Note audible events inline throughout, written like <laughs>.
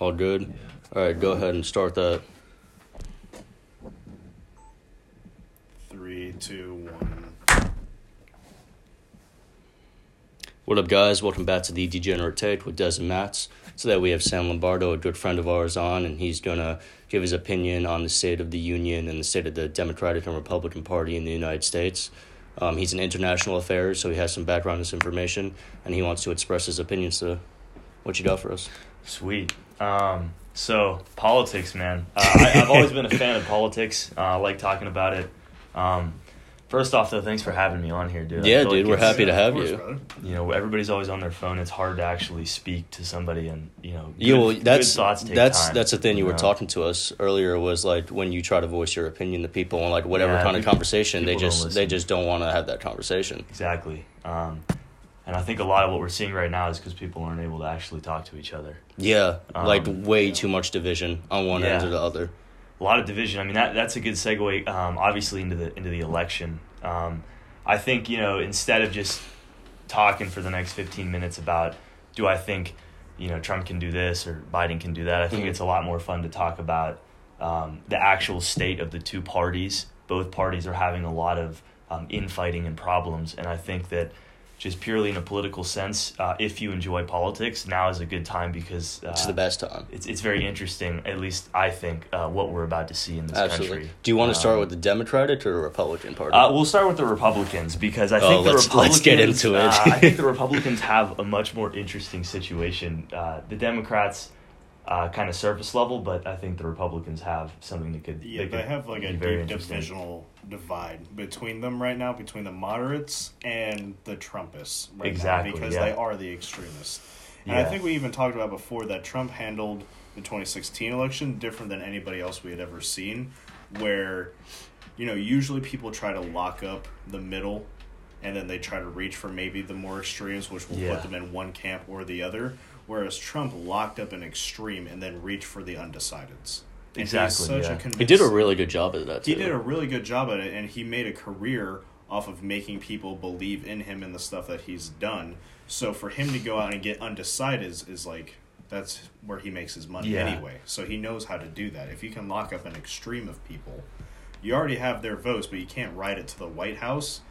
All good? All right, go ahead and start that. Three, two, one. What up, guys? Welcome back to the Degenerate Take with Des and Max. Today we have Sam Lombardo, a good friend of ours, on, and he's going to give his opinion on the state of the Union and the state of the Democratic and Republican Party in the United States. Um, he's in international affairs, so he has some background in this information, and he wants to express his opinions. So, what you got for us? Sweet. Um, so politics, man. Uh, I, I've always been a <laughs> fan of politics. Uh, I like talking about it. Um, first off, though, thanks for having me on here, dude. Yeah, dude, like we're happy to have course, you. brother. You know, everybody's always on their phone. It's hard to actually speak to somebody, and you know, Yeah, well, that's good thoughts take that's time, that's the thing you were know? talking to us earlier was like when you try to voice your opinion to people and like whatever Yeah, kind of conversation they just they just don't want to have that conversation. Exactly. Um, and I think a lot of what we're seeing right now is because people aren't able to actually talk to each other. Yeah, Um, like way too much division on one end or the other. a lot of division. I mean, that that's a good segue, um, obviously into the into the election. Um, I think you know instead of just talking for the next fifteen minutes about do I think you know Trump can do this or Biden can do that, I think Mhm. it's a lot more fun to talk about um, the actual state of the two parties. Both parties are having a lot of um, infighting and problems, and I think that. Just purely in a political sense, uh, if you enjoy politics, now is a good time because uh, It's the best time. it's it's very interesting. At least I think uh, what we're about to see in this Absolutely. country. Do you want to start Um, with the Democratic or the Republican Party? Uh, we'll start with the Republicans because I Oh, think the let's- Republicans. let's get into it. uh, I think the <laughs> Republicans have a much more interesting situation. Uh, the Democrats, uh, kind of surface level, but I think the Republicans have something that could. Yeah, that they could have like a very deep divisional divide between them right now, between the moderates and the Trumpists. Right Exactly, Now, because yeah. they are the extremists. And I think we even talked about before that Trump handled the 2016 election different than anybody else we had ever seen, where, you know, usually people try to lock up the middle and then they try to reach for maybe the more extremes, which will Yeah. put them in one camp or the other. Whereas Trump locked up an extreme and then reached for the undecideds. And Exactly, yeah. he did a really good job at that. he did a really good job at it, and he made a career off of making people believe in him and the stuff that he's done. So for him to go out and get undecided is, is like that's where he makes his money Yeah. anyway. So he knows how to do that. If you can lock up an extreme of people, you already have their votes, but you can't ride it to the White House.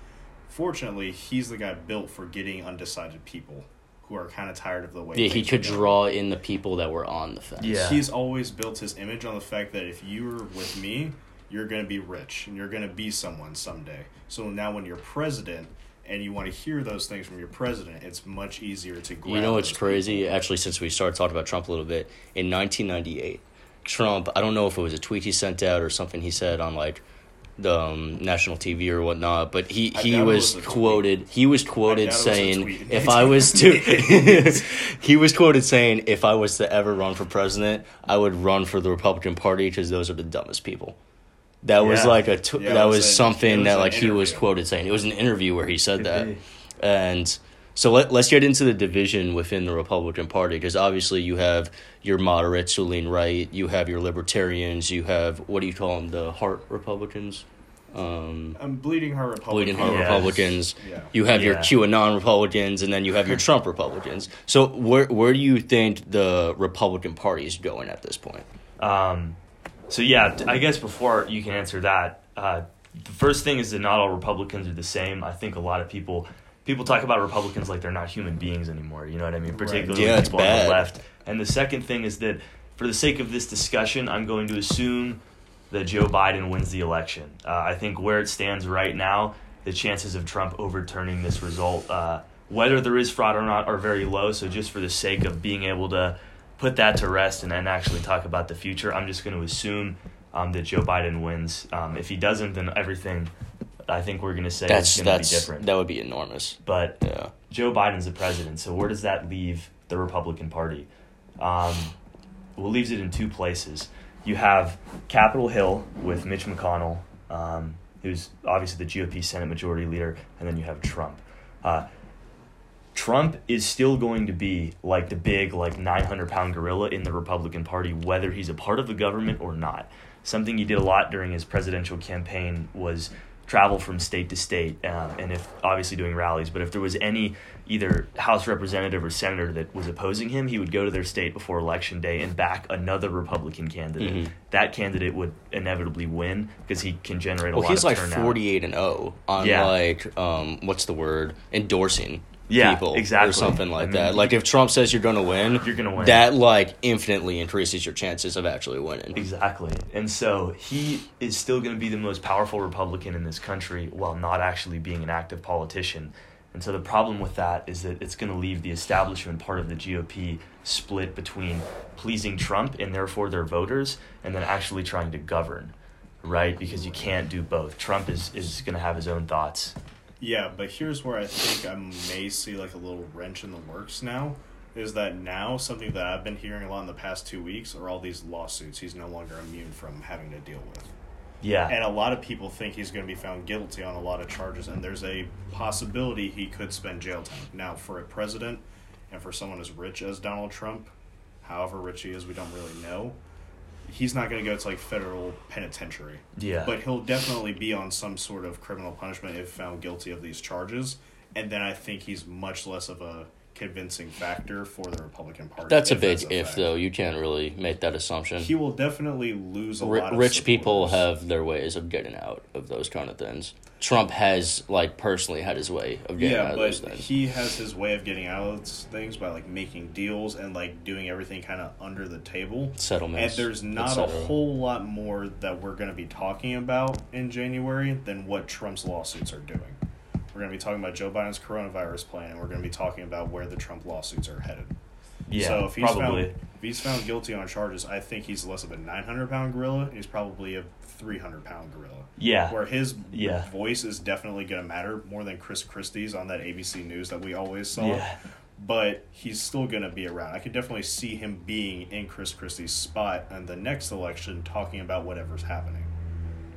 Fortunately, he's the guy built for getting undecided people who are kind of tired of the way. Yeah, he could are going. draw in the people that were on the fence. Yeah. He's always built his image on the fact that if you're with me, you're going to be rich and you're going to be someone someday. So now when you're president and you want to hear those things from your president, it's much easier to grab You know what's crazy? people. Actually, since we started talking about Trump a little bit, in 1998, Trump, I don't know if it was a tweet he sent out or something he said on like the um, national TV or whatnot, but he, he was was quoted he was quoted it was saying <laughs> if I was to <laughs> <laughs> he was quoted saying if I was to ever run for president, I would run for the Republican Party because those are the dumbest people. That was Yeah. like a t- Yeah, that was was something was that like he was quoted saying. It was an interview where he said Could that. be. And so let, let's get into the division within the Republican Party because obviously you have your moderates who lean right, you have your libertarians, you have what do you call them, the heart Republicans, um, I'm bleeding heart Republican. bleeding heart Yes. Republicans. Yeah. You have your Yeah. QAnon Republicans, and then you have your <laughs> Trump Republicans. So where where do you think the Republican Party is going at this point? Um, so yeah, I guess before you can answer that, uh, the first thing is that not all Republicans are the same. I think a lot of people people talk about Republicans like they're not human beings anymore. You know what I mean? Particularly Yeah, people on the left. And the second thing is that for the sake of this discussion, I'm going to assume that Joe Biden wins the election. Uh, I think where it stands right now, the chances of Trump overturning this result, uh, whether there is fraud or not, are very low. So just for the sake of being able to put that to rest and then actually talk about the future, I'm just going to assume um, that Joe Biden wins. Um, if he doesn't, then everything I think we're going to say That's is going to be different. that would be enormous. But Yeah. Joe Biden's the president, so where does that leave the Republican Party? Um, well, it leaves it in two places. You have Capitol Hill with Mitch McConnell, um, who's obviously the GOP Senate Majority Leader, and then you have Trump. Uh, Trump is still going to be like the big, like 900 pound gorilla in the Republican Party, whether he's a part of the government or not. Something he did a lot during his presidential campaign was travel from state to state, um, and if obviously doing rallies. But if there was any either House representative or senator that was opposing him, he would go to their state before election day and back another Republican candidate. Mhm. That candidate would inevitably win because he can generate a Well, lot he's of like turnout. forty-eight and zero on Yeah. like um, what's the word? Endorsing Yeah, people exactly. or something like mean, that. Like if Trump says you're going to win, You're gonna win. That like infinitely increases your chances of actually winning. Exactly. And so he is still going to be the most powerful Republican in this country while not actually being an active politician. And so the problem with that is that it's going to leave the establishment part of the GOP split between pleasing Trump and therefore their voters and then actually trying to govern, right? Because you can't do both. Trump is, is going to have his own thoughts. Yeah, but here's where I think I may see like a little wrench in the works now. Is that now something that I've been hearing a lot in the past two weeks are all these lawsuits he's no longer immune from having to deal with. Yeah. And a lot of people think he's going to be found guilty on a lot of charges, and there's a possibility he could spend jail time. Now, for a president and for someone as rich as Donald Trump, however rich he is, we don't really know, he's not going to go to like federal penitentiary. yeah. But he'll definitely be on some sort of criminal punishment if found guilty of these charges. And then I think he's much less of a convincing factor for the Republican Party. That's a big if, fact. though. You can't really make that assumption. He will definitely lose a lot of rich people have their ways of getting out of those kind of things. Trump has like personally had his way of getting out yeah, of but those things. he has his way of getting out of those things by like making deals and like doing everything kind of under the table. Settlements. And there's not a whole lot more that we're going to be talking about in January than what Trump's lawsuits are doing. We're going to be talking about Joe Biden's coronavirus plan, and we're going to be talking about where the Trump lawsuits are headed. yeah. so if he's probably. found if he's found guilty on charges, I think he's less of a 900 pound gorilla, he's probably a 300 pound gorilla. yeah. Where his Yeah. voice is definitely going to matter more than Chris Christie's on that ABC News that we always saw. Yeah. But he's still going to be around. I could definitely see him being in Chris Christie's spot in the next election, talking about whatever's happening.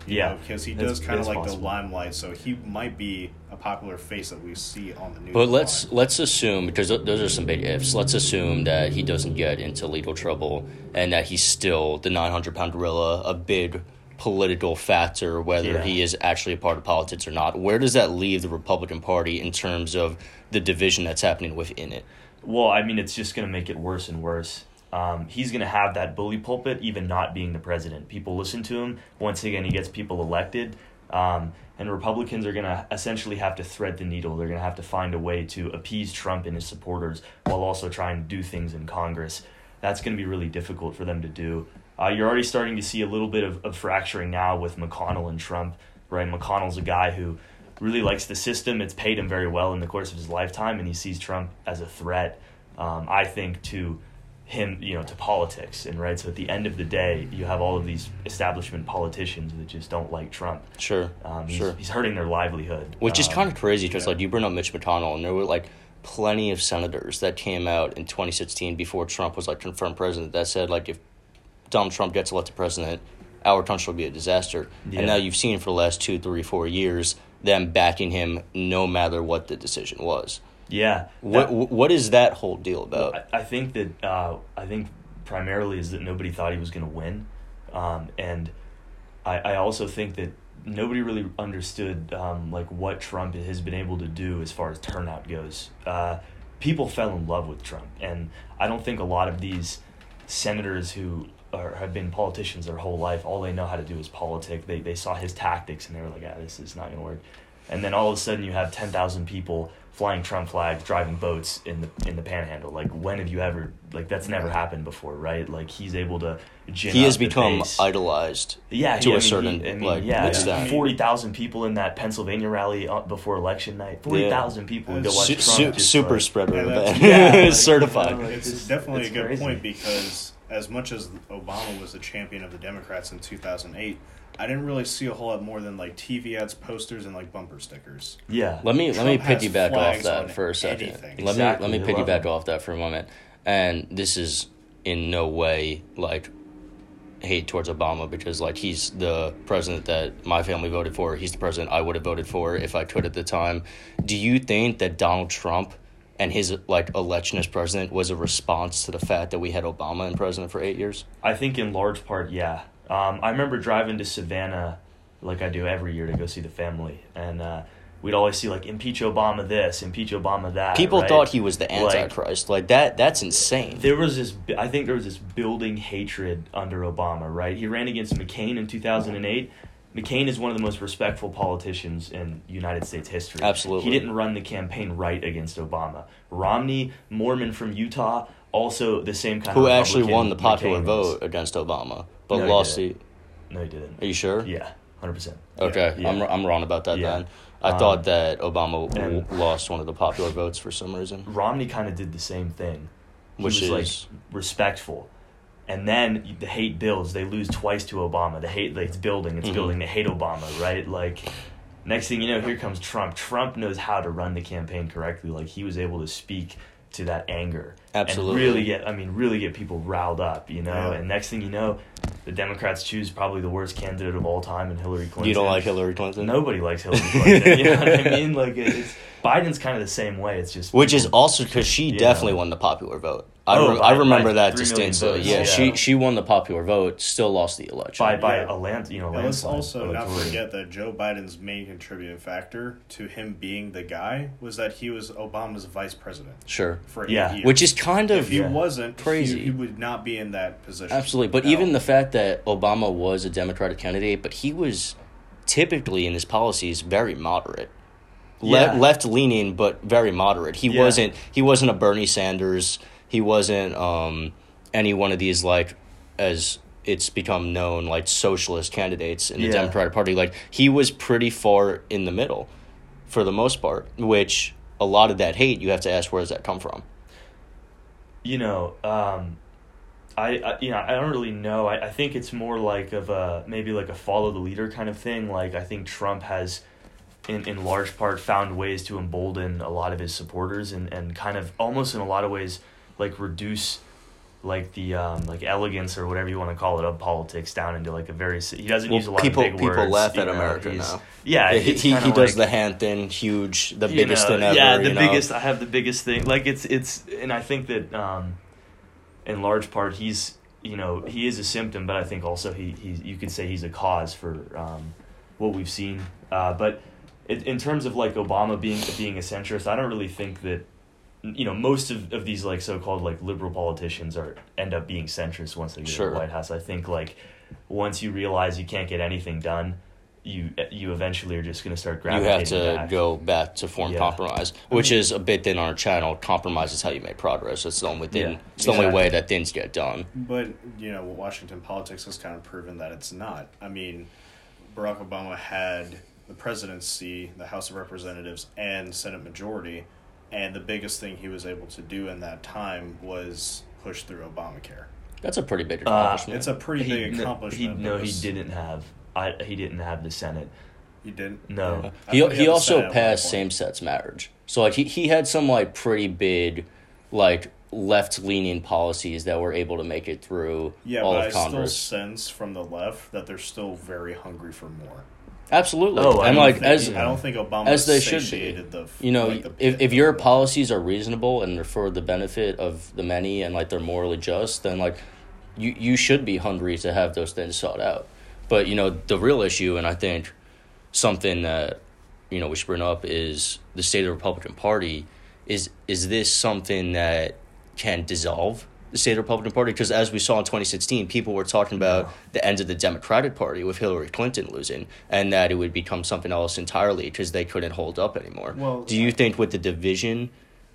You Yeah. because he does kind of like possible. the limelight, so he might be a popular face that we see on the news. But a let's lot. let's assume because those are some big ifs. Let's assume that he doesn't get into legal trouble and that he's still the 900 pound gorilla, a big political factor, whether Yeah. he is actually a part of politics or not. Where does that leave the Republican Party in terms of the division that's happening within it? Well, I mean, it's just going to make it worse and worse. Um, he's going to have that bully pulpit, even not being the president. People listen to him. Once again, he gets people elected. Um, and Republicans are going to essentially have to thread the needle. They're going to have to find a way to appease Trump and his supporters while also trying to do things in Congress. That's going to be really difficult for them to do. Uh, you're already starting to see a little bit of, of fracturing now with McConnell and Trump, right? McConnell's a guy who really likes the system. It's paid him very well in the course of his lifetime, and he sees Trump as a threat, um, I think, to him, you know, to politics. And right, so at the end of the day, you have all of these establishment politicians that just don't like Trump. Sure, Um, he's, sure. he's hurting their livelihood. Which is Um, kind of crazy because yeah. like you bring up Mitch McConnell, and there were like plenty of senators that came out in 2016 before Trump was like confirmed president that said like if Donald Trump gets elected president, our country will be a disaster. Yeah. And now you've seen for the last two, three, four years them backing him no matter what the decision was. Yeah. What that- what is that whole deal about? I, I think that uh, I think primarily is that nobody thought he was going to win, um, and I, I also think that nobody really understood um, like what Trump has been able to do as far as turnout goes. Uh, people fell in love with Trump, and I don't think a lot of these senators who are, have been politicians their whole life, all they know how to do is politic. They they saw his tactics and they were like, ah, this is not going to work. And then all of a sudden you have ten thousand people flying Trump flags, driving boats in the in the Panhandle. Like when have you ever like that's never happened before, right? Like he's able to. Gin he has the become base. idolized. Yeah, to he- a I mean, certain, he- I mean, like, yeah, extent. forty thousand people in that Pennsylvania rally uh, before election night. Forty thousand people would go watch Su- Trump. su- super like- spreader Yeah, event. <laughs> yeah, like, certified. you know, like, it's it's- definitely it's a good crazy. point because as much as Obama was the champion of the Democrats in 2008, I didn't really see a whole lot more than like TV ads, posters, and like bumper stickers. Yeah, Let me let me Trump has piggyback off that for a second. anything. Let Exactly, me let me love piggyback it. off that for a moment. And this is in no way like hate towards Obama because like he's the president that my family voted for. He's the president I would have voted for if I could at the time. Do you think that Donald Trump and his like election as president was a response to the fact that we had Obama in president for eight years? I think in large part, yeah. Um, I remember driving to Savannah like I do every year to go see the family, and uh, we'd always see like impeach Obama this, impeach Obama that. People right? thought he was the Antichrist. Like, that. That's insane. There was this. I think there was this building hatred under Obama. Right, he ran against McCain in two thousand and eight. McCain is one of the most respectful politicians in United States history. Absolutely. he didn't run the campaign right against Obama. Romney, Mormon from Utah, also the same kind Who of actually won the popular McCain vote against Obama, but No, he lost the. didn't. No, he didn't. Are you sure? Yeah, hundred percent. Okay, Yeah. I'm I'm wrong about that Yeah. then. I Um, thought that Obama w- lost one of the popular votes for some reason. Romney kind of did the same thing. He Which was like is- respectful, and then the hate builds. They lose twice to Obama. The hate, like, it's building. It's Mhm. building. They hate Obama, right? Like, next thing you know, here comes Trump. Trump knows how to run the campaign correctly. Like, he was able to speak to that anger Absolutely. and really get. I mean, really get people riled up. You know, Yeah. and next thing you know, the Democrats choose probably the worst candidate of all time in Hillary Clinton. You don't like Hillary Clinton? Nobody likes Hillary <laughs> Clinton. you know what I mean? Like it's Biden's kind of the same way. It's just Which is also because she definitely won the popular vote. I, Oh, rem- by- I remember that distinctly. Yeah, yeah. she she won the popular vote, still lost the election. by by Yeah. a land, you know, Yeah, let's also not forget that Joe Biden's main contributing factor to him being the guy was that he was Obama's vice president sure, for eight Yeah. years. which is kind of if of he Yeah. wasn't Crazy. he, he would not be in that position. absolutely. But No. even the fact that Obama was a Democratic candidate, but he was typically in his policies very moderate. Le- Yeah. left leaning but very moderate. He Yeah. wasn't he wasn't a Bernie Sanders. He wasn't um, any one of these like as it's become known like socialist candidates in the Yeah. Democratic Party. Like he was pretty far in the middle for the most part, which a lot of that hate you have to ask where does that come from? you know, um, I, I you know I don't really know. I, I think it's more like of a maybe like a follow the leader kind of thing. Like I think Trump has, in in large part, found ways to embolden a lot of his supporters and and kind of almost in a lot of ways like reduce. Like the um, like elegance or whatever you want to call it of politics down into like a very he doesn't Well, use a lot people- of big people words. laugh at know, America now. Yeah, he he, he does like- the hand thing huge, the biggest know, thing ever. Yeah, the you know? biggest. I have the biggest thing. Like it's it's, and I think that um, in large part he's you know he is a symptom, but I think also he he you could say he's a cause for um, what we've seen. Uh, but it, in terms of like Obama being being a centrist, I don't really think that you know most of, of these like so-called like liberal politicians are end up being centrist once they get Sure. to the White House. I think like once you realize you can't get anything done, you you eventually are just going to start you gravitating have to back. go back to form Yeah. compromise, which is a bit in our channel. Compromise is how you make progress. It's the only thing. Yeah, it's the only way that things get done. But you know, Washington politics has kind of proven that it's not. I mean, Barack Obama had the presidency, the House of Representatives, and Senate majority, and the biggest thing he was able to do in that time was push through Obamacare. That's a pretty big Uh, accomplishment. It's a pretty He- big no- accomplishment. He, no, it he didn't have. I he didn't have the Senate. He didn't. No. I he thought he also Senate at one passed same sex marriage. So like he, he had some like pretty big, like left leaning policies that were able to make it through Yeah, all but I of still sense from the left that they're still very hungry for more. Absolutely. Oh, and like think, as I don't think Obama as they should be. the you know like, the if, if your policies are reasonable and they're for the benefit of the many and like they're morally just then like you you should be hungry to have those things sought out but you know the real issue and i think something that you know we should bring up is the state of the republican party is is this something that can dissolve the state the republican party because as we saw in 2016 people were talking about the end of the democratic party with hillary clinton losing and that it would become something else entirely because they couldn't hold up anymore Well, do you think with the division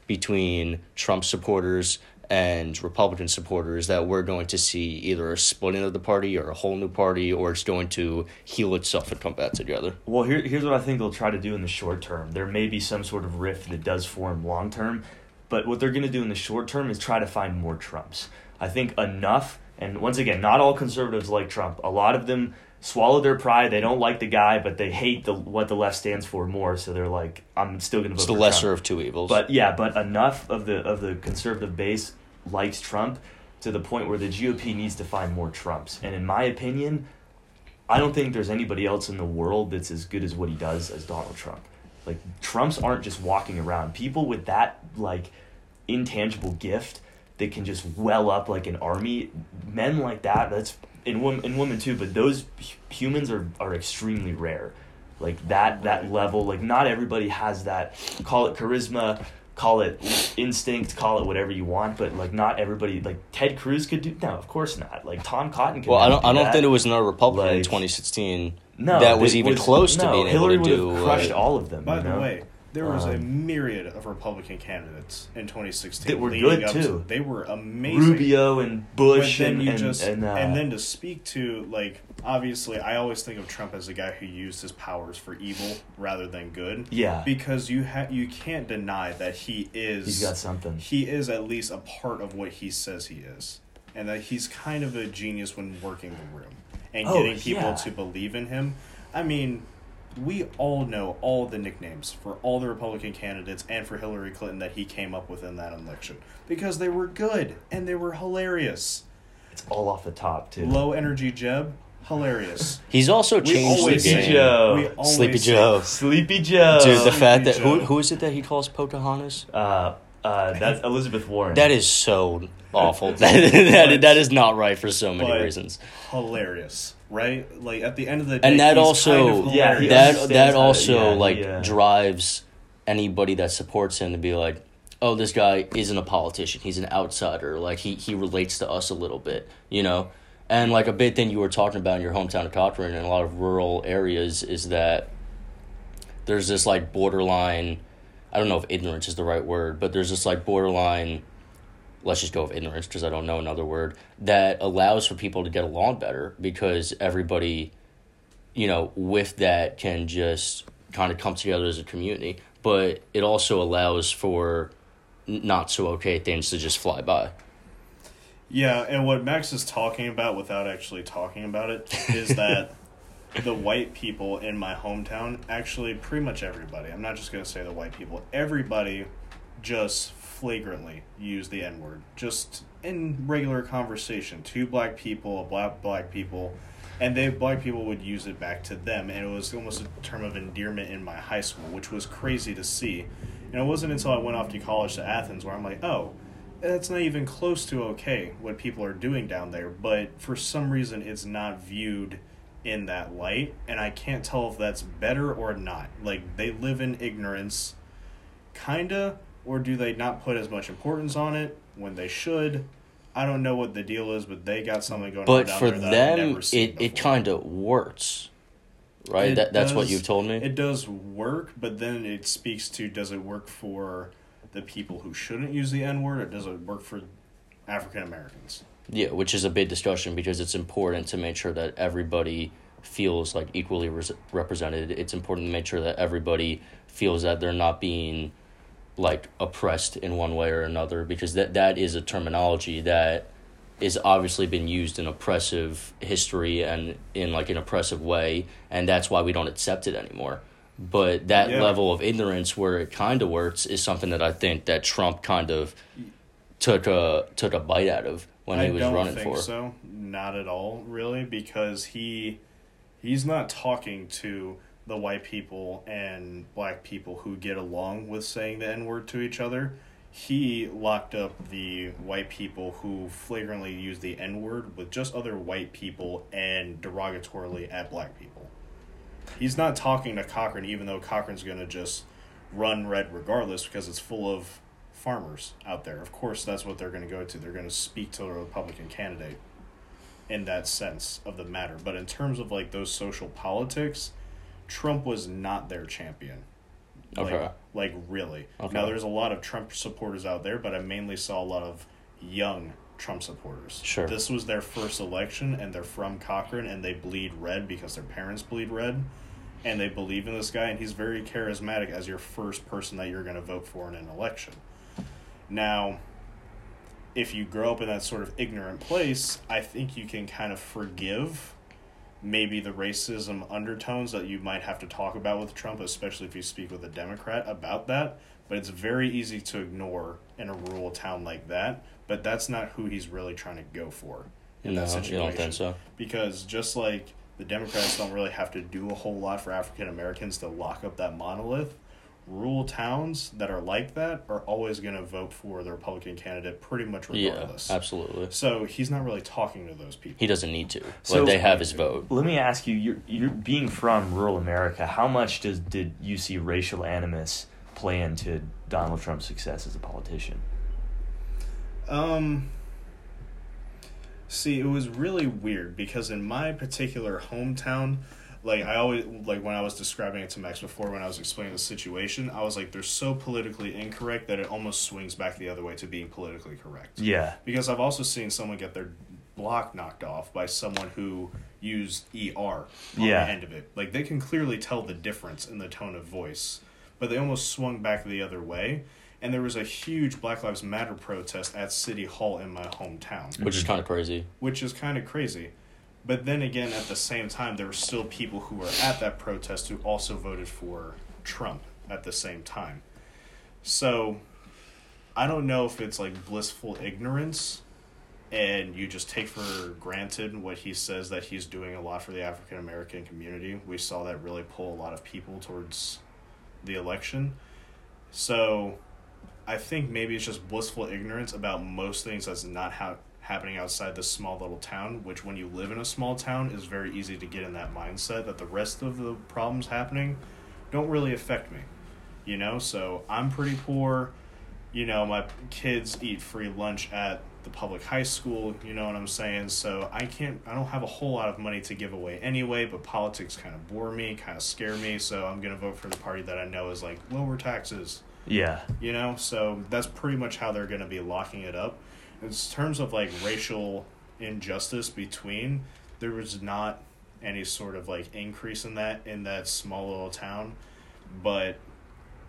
between Trump supporters and Republican supporters that we're going to see either a splitting of the party or a whole new party or it's going to heal itself and come back together? Well, here, here's what I think they'll try to do in the short term. There may be some sort of rift that does form long term, but what they're going to do in the short term is try to find more Trumps. I think enough, and once again, not all conservatives like Trump. A lot of them swallow their pride. They don't like the guy, but they hate the what the left stands for more. So they're like, I'm still going to vote for Trump. It's the lesser Trump. of two evils. But yeah, but enough of the of the conservative base likes Trump to the point where the GOP needs to find more Trumps. And in my opinion, I don't think there's anybody else in the world that's as good as what he does as Donald Trump. Like Trumps aren't just walking around. People with that like intangible gift that can just well up like an army, men like that, that's in women in women too, but those humans are are extremely rare. Like that that level, like not everybody has that. Call it charisma, call it instinct, call it whatever you want, but like not everybody. Like Ted Cruz could do. No, of course not. Like Tom Cotton. Could Well, I don't. do I don't that. think it was another Republican in 2016 no, that was it even close to being Hillary able to would do. have crushed uh, all of them. By you the way, there was a Um, myriad of Republican candidates in 2016 That were good, up to- too. they were amazing. Rubio and Bush but then and and, just and, uh, and then to speak to like obviously I always think of Trump as a guy who used his powers for evil rather than good. yeah, Because you ha- you can't deny that he is he's got something. he is at least a part of what he says he is. And that he's kind of a genius when working the room and Oh, getting people yeah. to believe in him. I mean, we all know all the nicknames for all the Republican candidates and for Hillary Clinton that he came up with in that election because they were good and they were hilarious. It's all off the top too. Low energy Jeb, hilarious. <laughs> He's also We changed the always Sleepy game. Joe. We always Sleepy say- Joe. Sleepy Joe. Dude, the Sleepy fact that who who is it that he calls Pocahontas? Uh, uh, that's <laughs> Elizabeth Warren. That is so awful. <laughs> that, that, that is not right for so many reasons. hilarious, right? Like at the end of the day, And that he's also kind of Yeah, that that also yeah, like he, uh, drives anybody that supports him to be like, oh, this guy isn't a politician. He's an outsider. Like he he relates to us a little bit, you know. And like a big thing you were talking about in your hometown of Cochran and a lot of rural areas is that there's this like borderline. I don't know if ignorance is the right word, but there's this like borderline. Let's just go with ignorance because I don't know another word that allows for people to get along better because everybody you know, with that can just kind of come together as a community. But it also allows for not so okay things to just fly by. Yeah, and what Max is talking about without actually talking about it is <laughs> that the white people in my hometown, actually, pretty much everybody, I'm not just going to say the white people, everybody just flagrantly use the N word. Just in regular conversation. Two black people, a black black people, and they black people would use it back to them, and it was almost a term of endearment in my high school, which was crazy to see. And it wasn't until I went off to college to Athens where I'm like, oh, that's not even close to okay what people are doing down there. But for some reason, it's not viewed in that light, and I can't tell if that's better or not. Like they live in ignorance, kinda, or do they not put as much importance on it when they should? I don't know what the deal is, but they got something going on But down for there that I've them, never seen it, it kind of works. Right? It that, that's what you've told me? It does work, but then it speaks to does it work for the people who shouldn't use the N word, or does it work for African Americans? Yeah, which is a big discussion because it's important to make sure that everybody feels like equally res- represented. It's important to make sure that everybody feels that they're not being like oppressed in one way or another because that that is a terminology that is obviously been used in oppressive history and in like an oppressive way and that's why we don't accept it anymore but that Yeah. level of ignorance where it kind of works is something that I think that Trump kind of took a took a bite out of when I he was don't running think for so. Not at all, really, because he he's not talking to the white people and black people who get along with saying the N word to each other. He locked up the white people who flagrantly use the N word with just other white people and derogatorily at black people. He's not talking to Cochran, even though Cochran's going to just run red regardless because it's full of farmers out there. Of course, that's what they're going to go to. They're going to speak to the Republican candidate in that sense of the matter. But in terms of like those social politics, Trump was not their champion. Like, Okay. like really. Okay. Now there's a lot of Trump supporters out there, but I mainly saw a lot of young Trump supporters. Sure. This was their first election and they're from Cochran and they bleed red because their parents bleed red and they believe in this guy and he's very charismatic as your first person that you're going to vote for in an election. Now, if you grow up in that sort of ignorant place, I think you can kind of forgive maybe the racism undertones that you might have to talk about with Trump, especially if you speak with a Democrat about that. But it's very easy to ignore in a rural town like that. But that's not who he's really trying to go for in no that you situation. don't think so Because just like the Democrats don't really have to do a whole lot for African Americans to lock up that monolith, rural towns that are like that are always going to vote for the Republican candidate pretty much regardless. Yeah, regardless. absolutely. So he's not really talking to those people. He doesn't need to. So- like they have his vote. Let me ask you: You're you're being from rural America. How much does did you see racial animus play into Donald Trump's success as a politician? Um. See, it was really weird because in my particular hometown, like I always like when I was describing it to Max before when I was explaining the situation, I was like, they're so politically incorrect that it almost swings back the other way to being politically correct. Yeah, Because I've also seen someone get their block knocked off by someone who used ER on Yeah. the end of it. Like they can clearly tell the difference in the tone of voice, but they almost swung back the other way. And there was a huge Black Lives Matter protest at City Hall in my hometown, Which is kind of crazy. which is kind of crazy. But then again, at the same time, there were still people who were at that protest who also voted for Trump at the same time. So I don't know if it's like blissful ignorance and you just take for granted what he says that he's doing a lot for the African American community. We saw that really pull a lot of people towards the election. So I think maybe it's just blissful ignorance about most things that's not ha- happening outside this small little town, which when you live in a small town is very easy to get in that mindset that the rest of the problems happening don't really affect me. You know, so I'm pretty poor. You know, my kids eat free lunch at the public high school, you know what I'm saying? So I can't I don't have a whole lot of money to give away anyway, but politics kind of bore me, kind of scare me, so I'm going to vote for the party that I know is like lower taxes, yeah, you know? So that's pretty much how they're going to be locking it up. In terms of like racial injustice between, there was not any sort of like increase in that in that small little town, but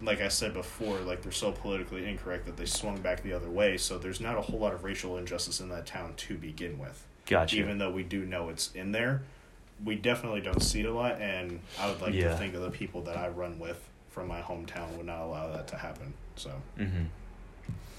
like I said before, like they're so politically incorrect that they swung back the other way. So there's not a whole lot of racial injustice in that town to begin with. gotcha. Even though we do know it's in there, we definitely don't see it a lot. And I would like Yeah. to think of the people that I run with from my hometown would not allow that to happen. So hmm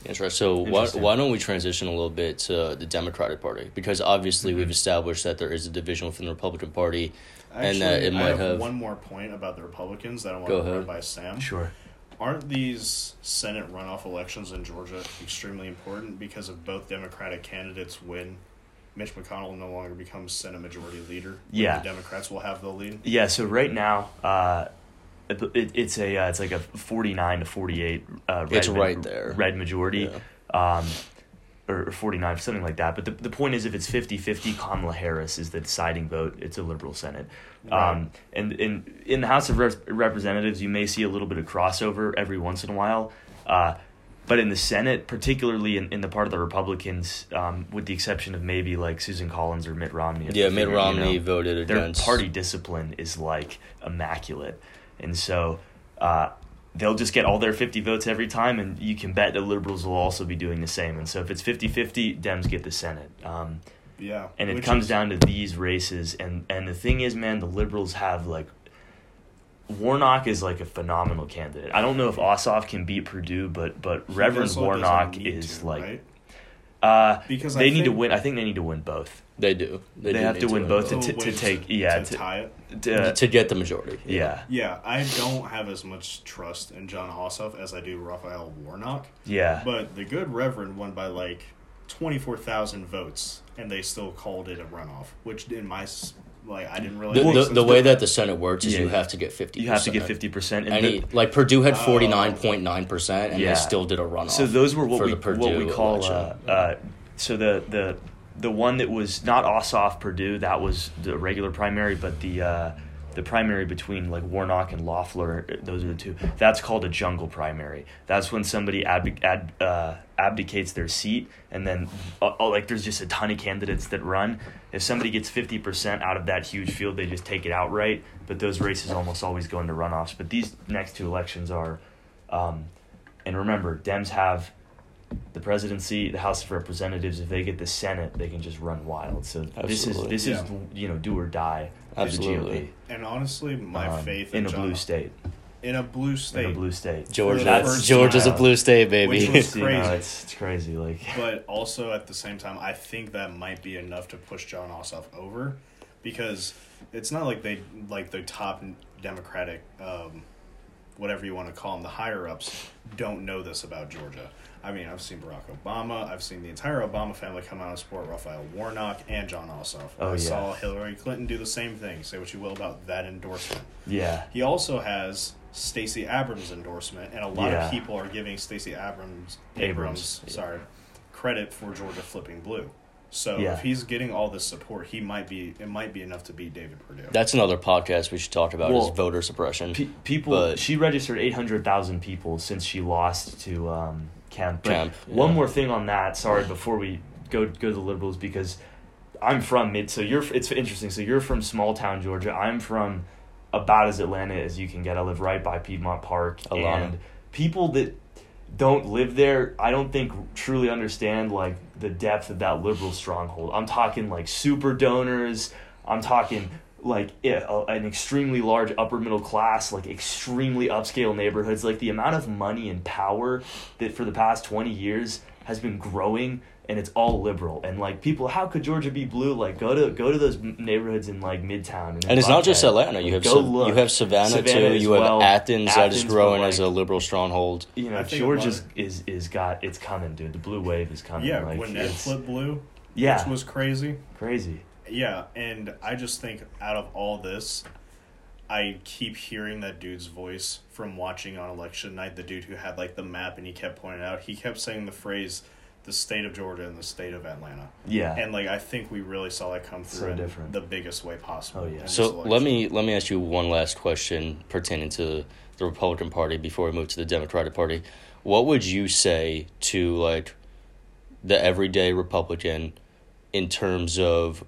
That's right. So why Interesting. why don't we transition a little bit to the Democratic Party? Because obviously Mm-hmm. we've established that there is a division within the Republican Party. actually, And that it I might have, have- one more point about the Republicans that I want Go to run ahead. by Sam. Sure. Aren't these Senate runoff elections in Georgia extremely important because if both Democratic candidates win, Mitch McConnell no longer becomes Senate Majority Leader. Yeah. the Democrats will have the lead. Yeah. So right now, uh, it, it, it's a uh, it's like a forty nine to forty eight. Uh, red It's right there. Red majority. Yeah. um, or 49, something like that. But the, the point is, if it's 50 50, Kamala Harris is the deciding vote. It's a liberal Senate. Right. Um, and in, in the House of Rep- Representatives, you may see a little bit of crossover every once in a while. Uh, but in the Senate, particularly in, in the part of the Republicans, um, with the exception of maybe like Susan Collins or Mitt Romney. Yeah, Mitt figure, you Romney know, voted their against party discipline is like immaculate and so uh, they'll just get all their 50 votes every time and you can bet the liberals will also be doing the same and so if it's 50-50 dems get the senate um, Yeah, and it comes is- down to these races and and the thing is man the liberals have like Warnock is like a phenomenal candidate. I don't know if Ossoff can beat Perdue, but but Reverend Warnock is like right? Uh Because I they need to think- win. I think they need to win both. They do. They do have need to win both to- to wait, take- yeah, to, to- tie it. To- to get the majority. yeah, Yeah, I don't have as much trust in Jon Ossoff as I do Raphael Warnock. yeah. But the good Reverend won by like twenty four thousand votes, and they still called it a runoff. Which in my s- like, I didn't really. The, make the, sense the way that the Senate works is Yeah. you have to get fifty. You have to get fifty percent. And he, like Perdue had Oh. forty nine point nine percent, and Yeah. they still did a runoff. So those were what we the what we call uh, uh, so the the the one that was not Ossoff Perdue that was the regular primary, but the uh, the primary between like Warnock and Loeffler, those are the two. That's called a jungle primary. That's when somebody ab- ad, uh, abdicates their seat, and then uh, uh, like there's just a ton of candidates that run. If somebody gets fifty percent out of that huge field, they just take it outright. But those races almost always go into runoffs. But these next two elections are, um, and remember, Dems have the presidency, the House of Representatives. If they get the Senate, they can just run wild. So this is Absolutely. this is you know do or die. For the Absolutely. GOP. And honestly, my Um, faith in in a John, blue state. in a blue state, In a blue state. Georgia. That's- first Georgia's a blue state, baby. Which was- You know, it's, it's crazy. Like but also at the same time, I think that might be enough to push Jon Ossoff over, because it's not like they like the top Democratic um, whatever you want to call them, the higher ups, don't know this about Georgia. I mean, I've seen Barack Obama. I've seen the entire Obama family come out and support Raphael Warnock and Jon Ossoff. Oh, I yeah. saw Hillary Clinton do the same thing. Say what you will about that endorsement. Yeah. He also has Stacey Abrams endorsement, and a lot Yeah. of people are giving Stacey Abrams Abrams, Abrams, yeah. sorry, credit for Georgia flipping blue. So Yeah. if he's getting all this support, he might be. It might be enough to beat David Perdue. That's another podcast we should talk about Well, is voter suppression. Pe- people, But- she registered 800,000 people since she lost to um, Kemp. But Kemp, One more thing on that, sorry, before we go go to the liberals, because I'm from mid, so you're, it's interesting. So you're from small town Georgia. I'm from about as Atlanta as you can get. I live right by Piedmont Park. Alana. And people that don't live there, I don't think truly understand like the depth of that liberal stronghold. I'm talking like super donors. I'm talking like yeah, an extremely large upper middle class, like extremely upscale neighborhoods. Like the amount of money and power that for the past 20 years has been growing and it's all liberal and like people how could georgia be blue like go to go to those neighborhoods in like midtown and, And it's not just Buckhead. Atlanta. You have Go Sav- look. you have Savannah, Savannah too. as You have well. Athens, that is growing but, as a liberal stronghold. you know I think georgia's is is got it's coming dude the blue wave is coming yeah, like, when Ned it's flipped blue, yeah which was crazy. crazy Yeah, and I just think out of all this, I keep hearing that dude's voice from watching on election night. The dude who had like the map and he kept pointing out. He kept saying the phrase, "the state of Georgia and the state of Atlanta," yeah and like I think we really saw that come So through in different. the biggest way possible. Oh, yeah. So let me let me ask you one last question pertaining to the Republican Party before we move to the Democratic Party. What would you say to like the everyday Republican in terms of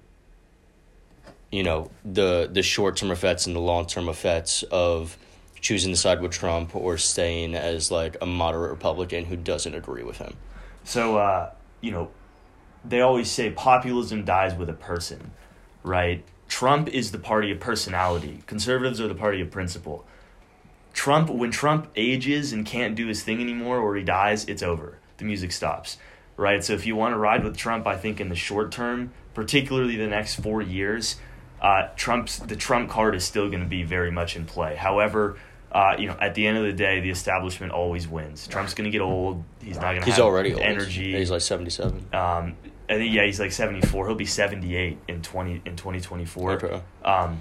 you know the the short term effects and the long term effects of choosing to side with Trump or staying as like a moderate Republican who doesn't agree with him? So, uh, you know, they always say populism dies with a person, right? Trump is the party of personality. Conservatives are the party of principle. Trump, when Trump ages and can't do his thing anymore or he dies, it's over. The music stops, right? So if you want to ride with Trump, I think in the short term, particularly the next four years, uh, Trump's the Trump card is still going to be very much in play. However, uh, you know, at the end of the day, the establishment always wins. Trump's going to get old. He's not going to He's have already old. energy. He's like seventy seven. Um, I think yeah, he's like seventy four. He'll be seventy eight in twenty in twenty twenty four. Um,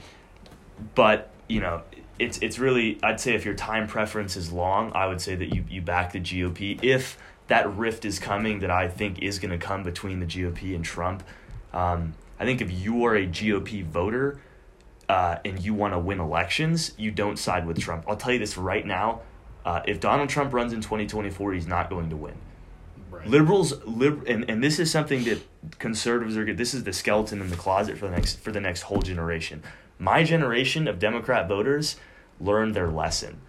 but you know, it's it's really I'd say if your time preference is long, I would say that you you back the GOP if that rift is coming that I think is going to come between the GOP and Trump. Um, I think if you are a GOP voter uh, and you want to win elections, you don't side with Trump. I'll tell you this right now: uh, if Donald Trump runs in twenty twenty four, he's not going to win. Right. Liberals, lib- and, and this is something that conservatives are good. This is the skeleton in the closet for the next for the next whole generation. My generation of Democrat voters learned their lesson.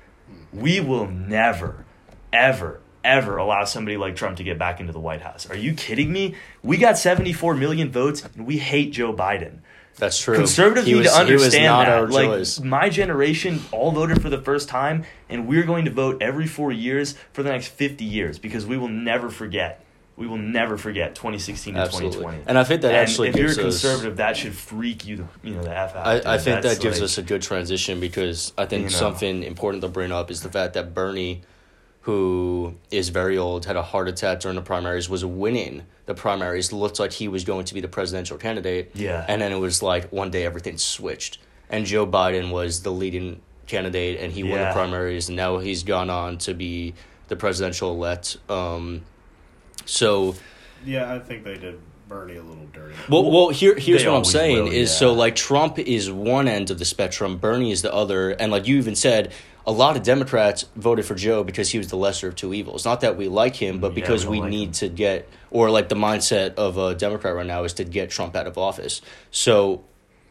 We will never, ever, ever allow somebody like Trump to get back into the White House. Are you kidding me? We got 74 million votes and we hate Joe Biden. That's true. Conservatives He need was- to understand that. like choice. my generation all voted for the first time, and we're going to vote every four years for the next fifty years because we will never forget. We will never forget 2016 to Absolutely. 2020. And I think that And actually if you're a gives us- conservative, that should freak you, the, you know, the f out. I. I think that gives like- us a good transition because I think You know. something important to bring up is the fact that Bernie, who is very old, had a heart attack during the primaries, was winning the primaries. Looked like he was going to be the presidential candidate. Yeah. And then it was like one day everything switched. And Joe Biden was the leading candidate and he won the primaries. And now he's gone on to be the presidential elect. Um, so. Yeah, I think they did Bernie a little dirty. Well, well, here, here's They what I'm saying will, is yeah. so like Trump is one end of the spectrum, Bernie is the other, and like you even said, a lot of Democrats voted for Joe because he was the lesser of two evils. Not that we like him, but Yeah, because we we, like need him. to get, or like the mindset of a Democrat right now is to get Trump out of office. So,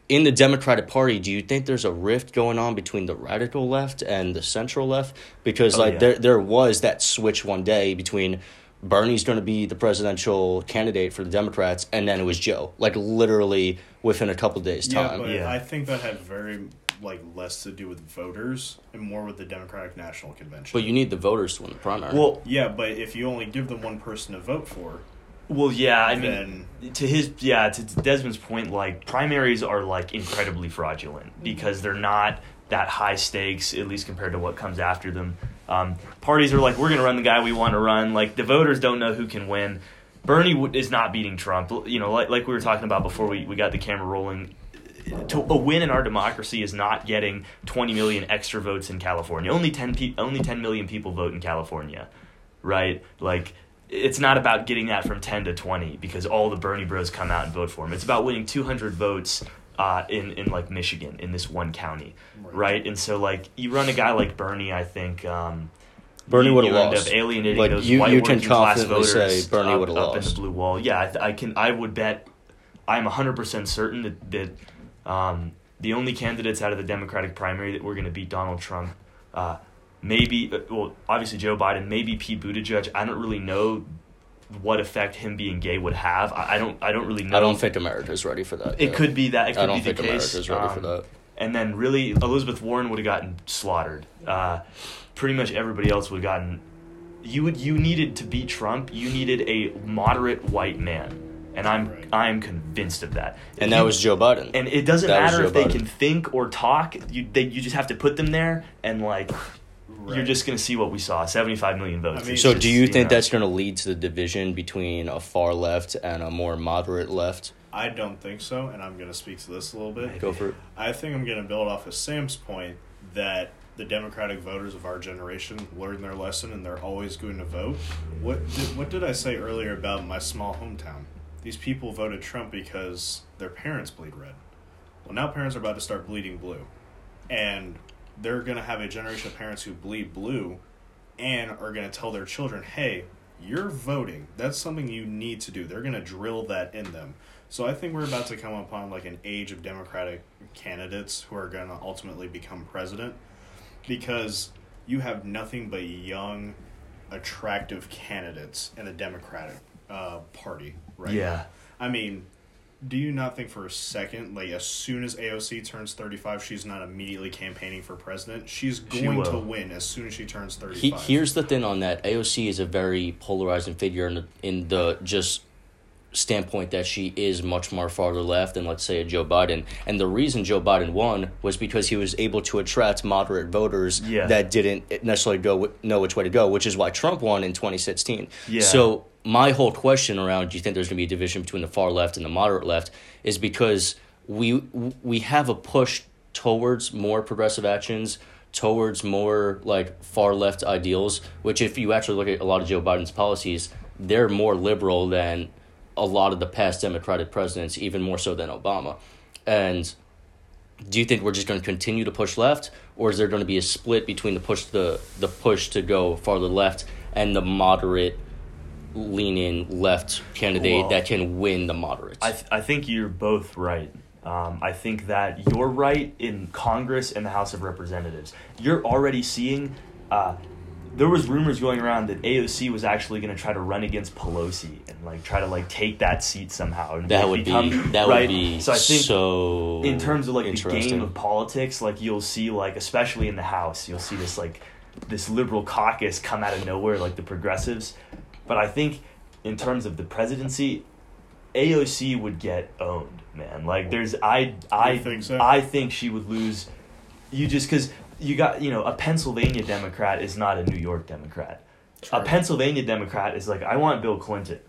in the Democratic Party, do you think there's a rift going on between the radical left and the central left? Because Oh, like yeah. there there was that switch one day between Bernie's going to be the presidential candidate for the Democrats, and then it was Joe. Like literally within a couple days' time. Yeah, time. but Yeah. I think that had very like less to do with voters and more with the Democratic National Convention. But you need the voters to win the primary. Well, yeah, but if you only give them one person to vote for, well, yeah. I mean, then to his yeah to Desmond's point, like primaries are like incredibly fraudulent because they're not that high stakes, at least compared to what comes after them. Um, parties are like, we're going to run the guy we want to run. Like the voters don't know who can win. Bernie is not beating Trump. You know, like, like we were talking about before we, we got the camera rolling. To a win in our democracy is not getting 20 million extra votes in California. Only 10 pe- only 10 million people vote in California, right? Like it's not about getting that from 10 to 20 because all the Bernie bros come out and vote for him. It's about winning 200 votes uh, in in like Michigan in this one county, right? Right. And so like you run a guy like Bernie, I think. Um, Bernie would've you end lost. up alienating Like, those you- white you can working class confidently say Bernie up, would've up in lost. the blue wall. Yeah, I, th- I can. I would bet. I'm 100 percent certain that that um, the only candidates out of the Democratic primary that were going to beat Donald Trump, uh, maybe uh, well, obviously Joe Biden, maybe Pete Buttigieg. I don't really know what effect him being gay would have. I, I don't. I don't really know. I don't think America's ready for that. it yet. could be that. It could I don't be think the case. America's ready for Um, that. and then really Elizabeth Warren would have gotten slaughtered. Uh, pretty much everybody else would have gotten. You would you needed to beat Trump. You needed a moderate white man, and I'm Right. I'm convinced of that. If And that you- was Joe Biden. And it doesn't That matter Joe if they can think or talk. You they, you just have to put them there, and like you're just gonna see what we saw: 75 million votes. I mean- so, just, do you think know. that's going to lead to the division between a far left and a more moderate left? I don't think so, and I'm going to speak to this a little bit. Go for it. I think I'm going to build off of Sam's point that the Democratic voters of our generation learned their lesson and they're always going to vote. What did, what did I say earlier about my small hometown? These people voted Trump because their parents bleed red. Well, now parents are about to start bleeding blue. And they're going to have a generation of parents who bleed blue and are going to tell their children, hey, you're voting. That's something you need to do. They're going to drill that in them. So I think we're about to come upon like an age of Democratic candidates who are going to ultimately become president because you have nothing but young, attractive candidates in the Democratic uh, Party right Yeah. now. I mean, do you not think for a second, like as soon as AOC turns thirty five, she's not immediately campaigning for president? She's going will. to win as soon as she turns thirty He, here's the thing on that. AOC is a very polarizing figure in the, in the just standpoint that she is much more farther left than let's say a Joe Biden. And the reason Joe Biden won was because he was able to attract moderate voters Yeah. that didn't necessarily go know which way to go, which is why Trump won in 2016. Yeah. So my whole question around do you think there's going to be a division between the far left and the moderate left is because we we have a push towards more progressive actions towards more like far left ideals which if you actually look at a lot of Joe Biden's policies they're more liberal than a lot of the past democratic presidents even more so than Obama. And do you think we're just going to continue to push left or is there going to be a split between the push the the push to go farther left and the moderate leaning left candidate Well, that can win the moderates I, th- I think you're both right. Um, I think that you're right in Congress and the House of Representatives. You're already seeing. Uh, there was rumors going around that AOC was actually going to try to run against Pelosi and like try to like take that seat somehow. And that like, would become- be that right? would be So I think so in terms of like the game of politics, like you'll see like especially in the House, you'll see this like this liberal caucus come out of nowhere, like the progressives. But I think in terms of the presidency, AOC would get owned, man. Like there's I I think so? I think she would lose. You just because you got you know a Pennsylvania Democrat is not a New York Democrat. True. A Pennsylvania Democrat is like I want Bill Clinton.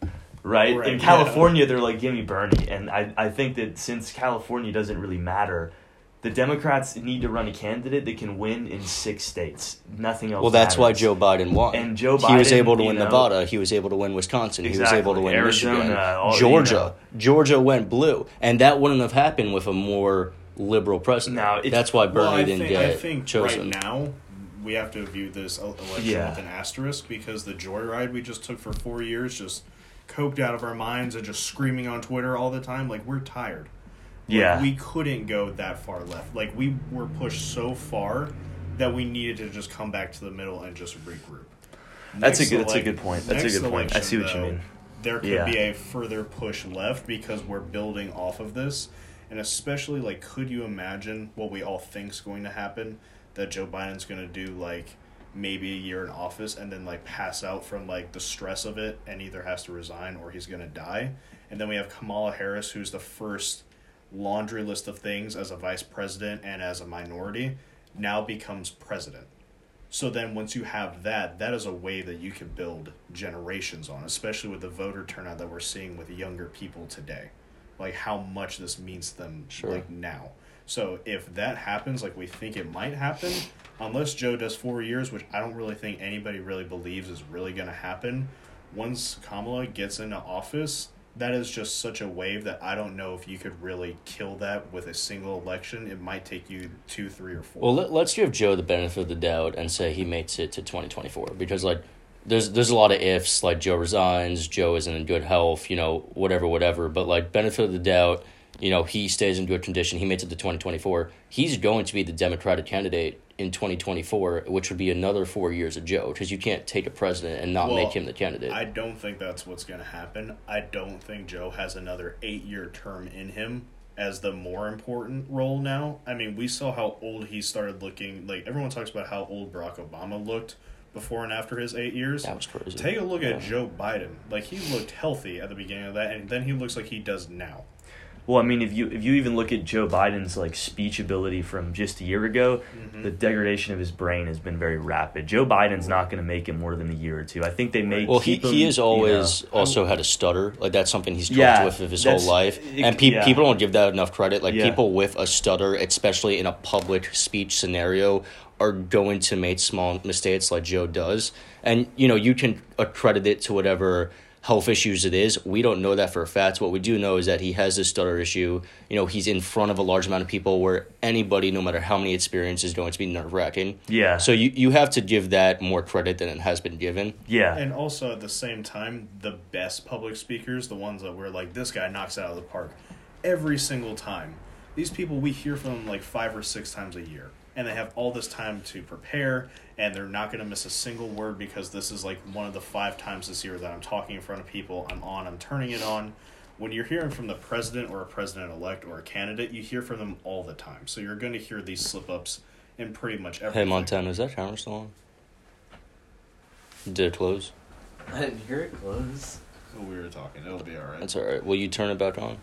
Right? Right, In yeah. California, they're like, give me Bernie. And I, I think that since California doesn't really matter, the Democrats need to run a candidate that can win in six states. Nothing else. well that's why. Joe Biden won And Joe Biden, he was able to win know- Nevada he was able to win Wisconsin he was Exactly. able to win Arizona, Michigan all- you Georgia know. Georgia went blue and that wouldn't have happened with a more liberal president Now, it's- that's why Bernie well, I didn't think, get I think chosen right now we have to view this election Yeah. with an asterisk because the joyride we just took for four years just coked out of our minds and just screaming on Twitter all the time. Like we're tired. Like, Yeah. we couldn't go that far left. Like we were pushed so far that we needed to just come back to the middle and just regroup. That's a good- that's a good point. That's a good point. I see what you mean. There could Yeah. be a further push left because we're building off of this, and especially like, could you imagine what we all think's going to happen? That Joe Biden's going to do like maybe a year in office and then like pass out from like the stress of it and either has to resign or he's going to die. And then we have Kamala Harris, who's the first laundry list of things as a vice president and as a minority. now becomes president. So then once you have that, that is a way that you can build generations on, especially with the voter turnout that we're seeing with younger people today. Like how much this means to them Sure. like now. So if that happens, like we think it might happen, unless Joe does four years, which I don't really think anybody really believes is really going to happen, once Kamala gets into office, that is just such a wave that I don't know if you could really kill that with a single election. It might take you two, three, or four. Well, let, let's give Joe the benefit of the doubt and say he makes it to 2024 because like there's there's a lot of ifs like Joe resigns, Joe isn't in good health, you know, whatever whatever, but like benefit of the doubt, you know, he stays in good condition, he makes it to 2024. He's going to be the Democratic candidate in 2024, which would be another 4 years of Joe because you can't take a president and not Well, make him the candidate. I don't think that's what's going to happen. I don't think Joe has another eight year term in him as the more important role now. I mean, we saw how old he started looking. Like, everyone talks about how old Barack Obama looked before and after his eight years. that was crazy. Take a look at Joe Biden. Like, he looked healthy at the beginning of that, and then he looks like he does now. Well, I mean, if you if you even look at Joe Biden's like speech ability from just a year ago, Mm-hmm. the degradation of his brain has been very rapid. Joe Biden's not going to make it more than a year or two. I think they may. Well, he, him, he has you always know. also had a stutter. Like that's something he's struggled Yeah, with his whole life, it- and pe- yeah. people don't give that enough credit. Like Yeah. people with a stutter, especially in a public speech scenario, are going to make small mistakes like Joe does, and you know you can accredit it to whatever health issues it is. We don't know that for a fact. What we do know is that he has this stutter issue. You know, he's in front of a large amount of people where anybody, no matter how many experience, is going to be nerve wracking. Yeah. So you, you have to give that more credit than it has been given. yeah. And also at the same time, the best public speakers, the ones that we're like, this guy knocks out of the park every single time. These people, we hear from them like five or six times a year. And they have all this time to prepare, and they're not going to miss a single word because this is like one of the five times this year that I'm talking in front of people. I'm on, I'm turning it on. When you're hearing from the president or a president elect or a candidate, you hear from them all the time. So you're going to hear these slip ups in pretty much every. Hey Montana, is that camera still on? Did it close? I didn't hear it close. We were talking. It'll be all right. That's alright. Will you turn it back on?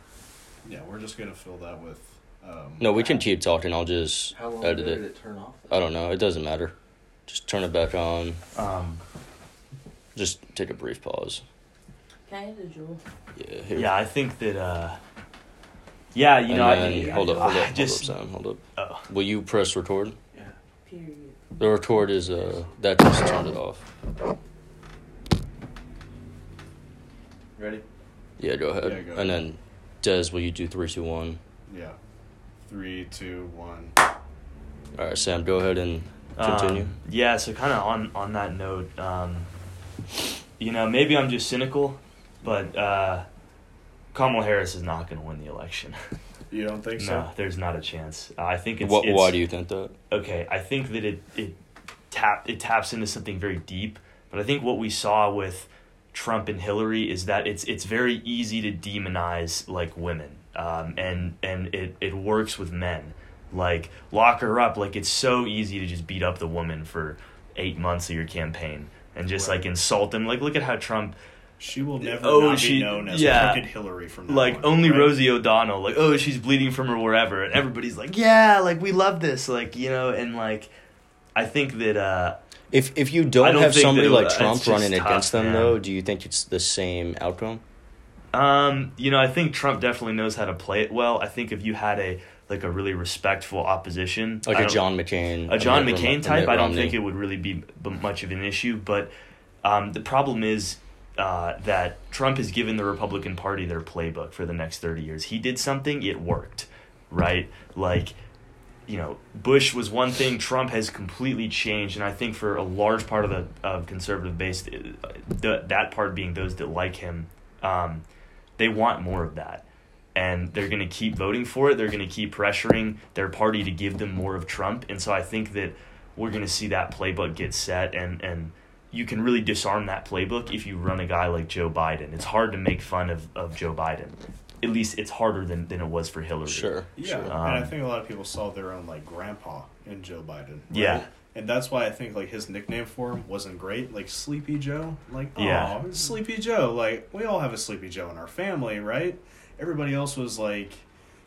Yeah, we're just going to fill that with. Um, No, we can keep talking. I'll just How long edit ago it. it turn off? I don't know. It doesn't matter. Just turn it back on. Um, Just take a brief pause. Can I hit a Juul? Yeah. Here. yeah, I think that. Uh, yeah, you And know, then, I, hold up, hold I up, just. hold up, Sam, hold up. Oh. Will you press record? Yeah. Period. The record is uh that just turned it off. Ready? Yeah, go ahead. Yeah, go And ahead. then, Des, will you do three, two, one? Yeah. Three, two, one. All right, Sam, go ahead and continue. Um, yeah, so kind of on on that note, um, you know, maybe I'm just cynical, but uh, Kamala Harris is not going to win the election. You don't think <laughs> no, so? No, there's not a chance. Uh, I think it's, What? it's Why do you think that? okay. I think that it it tap it taps into something very deep. But I think what we saw with Trump and Hillary is that it's it's very easy to demonize like women, um, and and it it works with men. Like lock her up. Like it's so easy to just beat up the woman for eight months of your campaign and just Right. like insult them. Like look at how Trump She will never Oh, not she- be known as yeah. Crooked Hillary from now like on, only right? Rosie O'Donnell, like oh she's bleeding from her wherever, and everybody's like yeah, like we love this, like you know, and like I think that uh If if you don't, don't have somebody like Trump just running tough, against them, man. though, do you think it's the same outcome? Um you know I think Trump definitely knows how to play it well. I think if you had a like a really respectful opposition, Like a John McCain, a John Mitt McCain Rom- type, I don't think it would really be much of an issue. But um, the problem is uh, that Trump has given the Republican Party their playbook for the next 30 years. He did something, it worked, right? Like, you know, Bush was one thing, Trump has completely changed. And I think for a large part of the of conservative base, uh, the, that part being those that like him, um, they want more of that and they're going to keep voting for it. They're going to keep pressuring their party to give them more of Trump. And so I think that we're going to see that playbook get set and and you can really disarm that playbook if you run a guy like Joe Biden. It's hard to make fun of, of Joe Biden. At least it's harder than, than it was for Hillary. Sure. Yeah, Sure. and I Um, think a lot of people saw their own like grandpa in Joe Biden. right? Yeah. And that's why I think like his nickname for him wasn't great, like Sleepy Joe. Like, oh, Yeah. Sleepy Joe. Like we all have a Sleepy Joe in our family, right? Everybody else was like,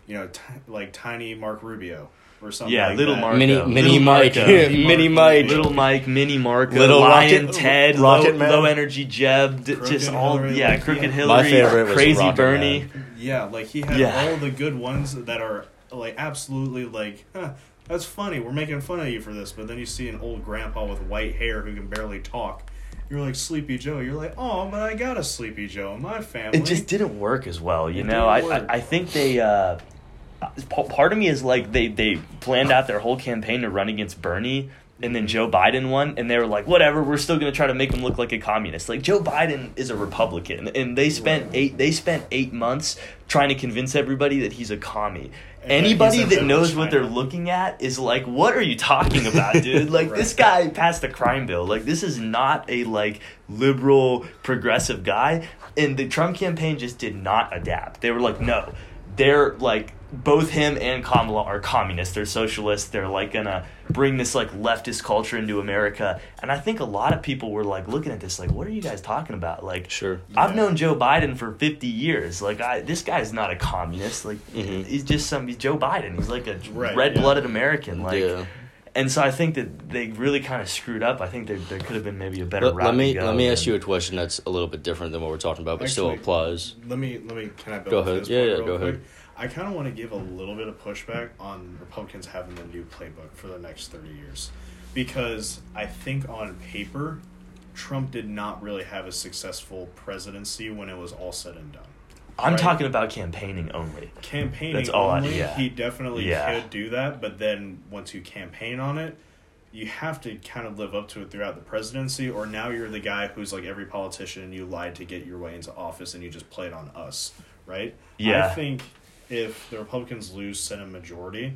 you know, t- like tiny Mark Rubio or something. Yeah, like little that. Marco. Mini Little <laughs> mini Mike, Marco. mini Mike. Little Mike, Mini Marco, Little Lion Rocket- Ted, Rocket low, Man. low energy Jeb, d- just all Hillary, yeah, crooked yeah. Hillary, My favorite was crazy Rocket Bernie. Man. Yeah, like he had Yeah. all the good ones that are like absolutely like, huh, that's funny. We're making fun of you for this, but then you see an old grandpa with white hair who can barely talk. You're like Sleepy Joe. You're like, oh, but I got a Sleepy Joe in my family. It just didn't work as well, you It know. I, I. I think they. Uh, part of me is like they they planned out their whole campaign to run against Bernie, and then Joe Biden won, and they were like, whatever, we're still gonna try to make him look like a communist. Like Joe Biden is a Republican, and they spent Right. eight they spent eight months trying to convince everybody that he's a commie. And Anybody that knows of what they're looking at is like, what are you talking about, dude? <laughs> Like this guy passed a crime bill. Like this is not a like liberal progressive guy. And the Trump campaign just did not adapt. They were like, no, they're like both him and Kamala are communists. They're socialists. They're like gonna bring this like leftist culture into America. And I think a lot of people were like looking at this like, what are you guys talking about? Like, Sure. I've Yeah. known Joe Biden for 50 years. Like, I this guy's not a communist. Like, Mhm. he's just some. He's Joe Biden. He's like a Right, red-blooded American. Like, yeah. and so I think that they really kind of screwed up. I think there there could have been maybe a better Let, route. let me to go let me ask you a question that's a little bit different than what we're talking about, but still Actually, applies. Let me let me can I build Go ahead. this Yeah, yeah, go quick? ahead. I kind of want to give a little bit of pushback on Republicans having the new playbook for the next 30 years. Because I think on paper, Trump did not really have a successful presidency when it was all said and done. I'm right? talking about campaigning only. Campaigning That's all I- only, yeah. he definitely Yeah. could do that, but then once you campaign on it, you have to kind of live up to it throughout the presidency, or now you're the guy who's like every politician and you lied to get your way into office and you just played on us, right? Yeah. I think if the Republicans lose Senate majority,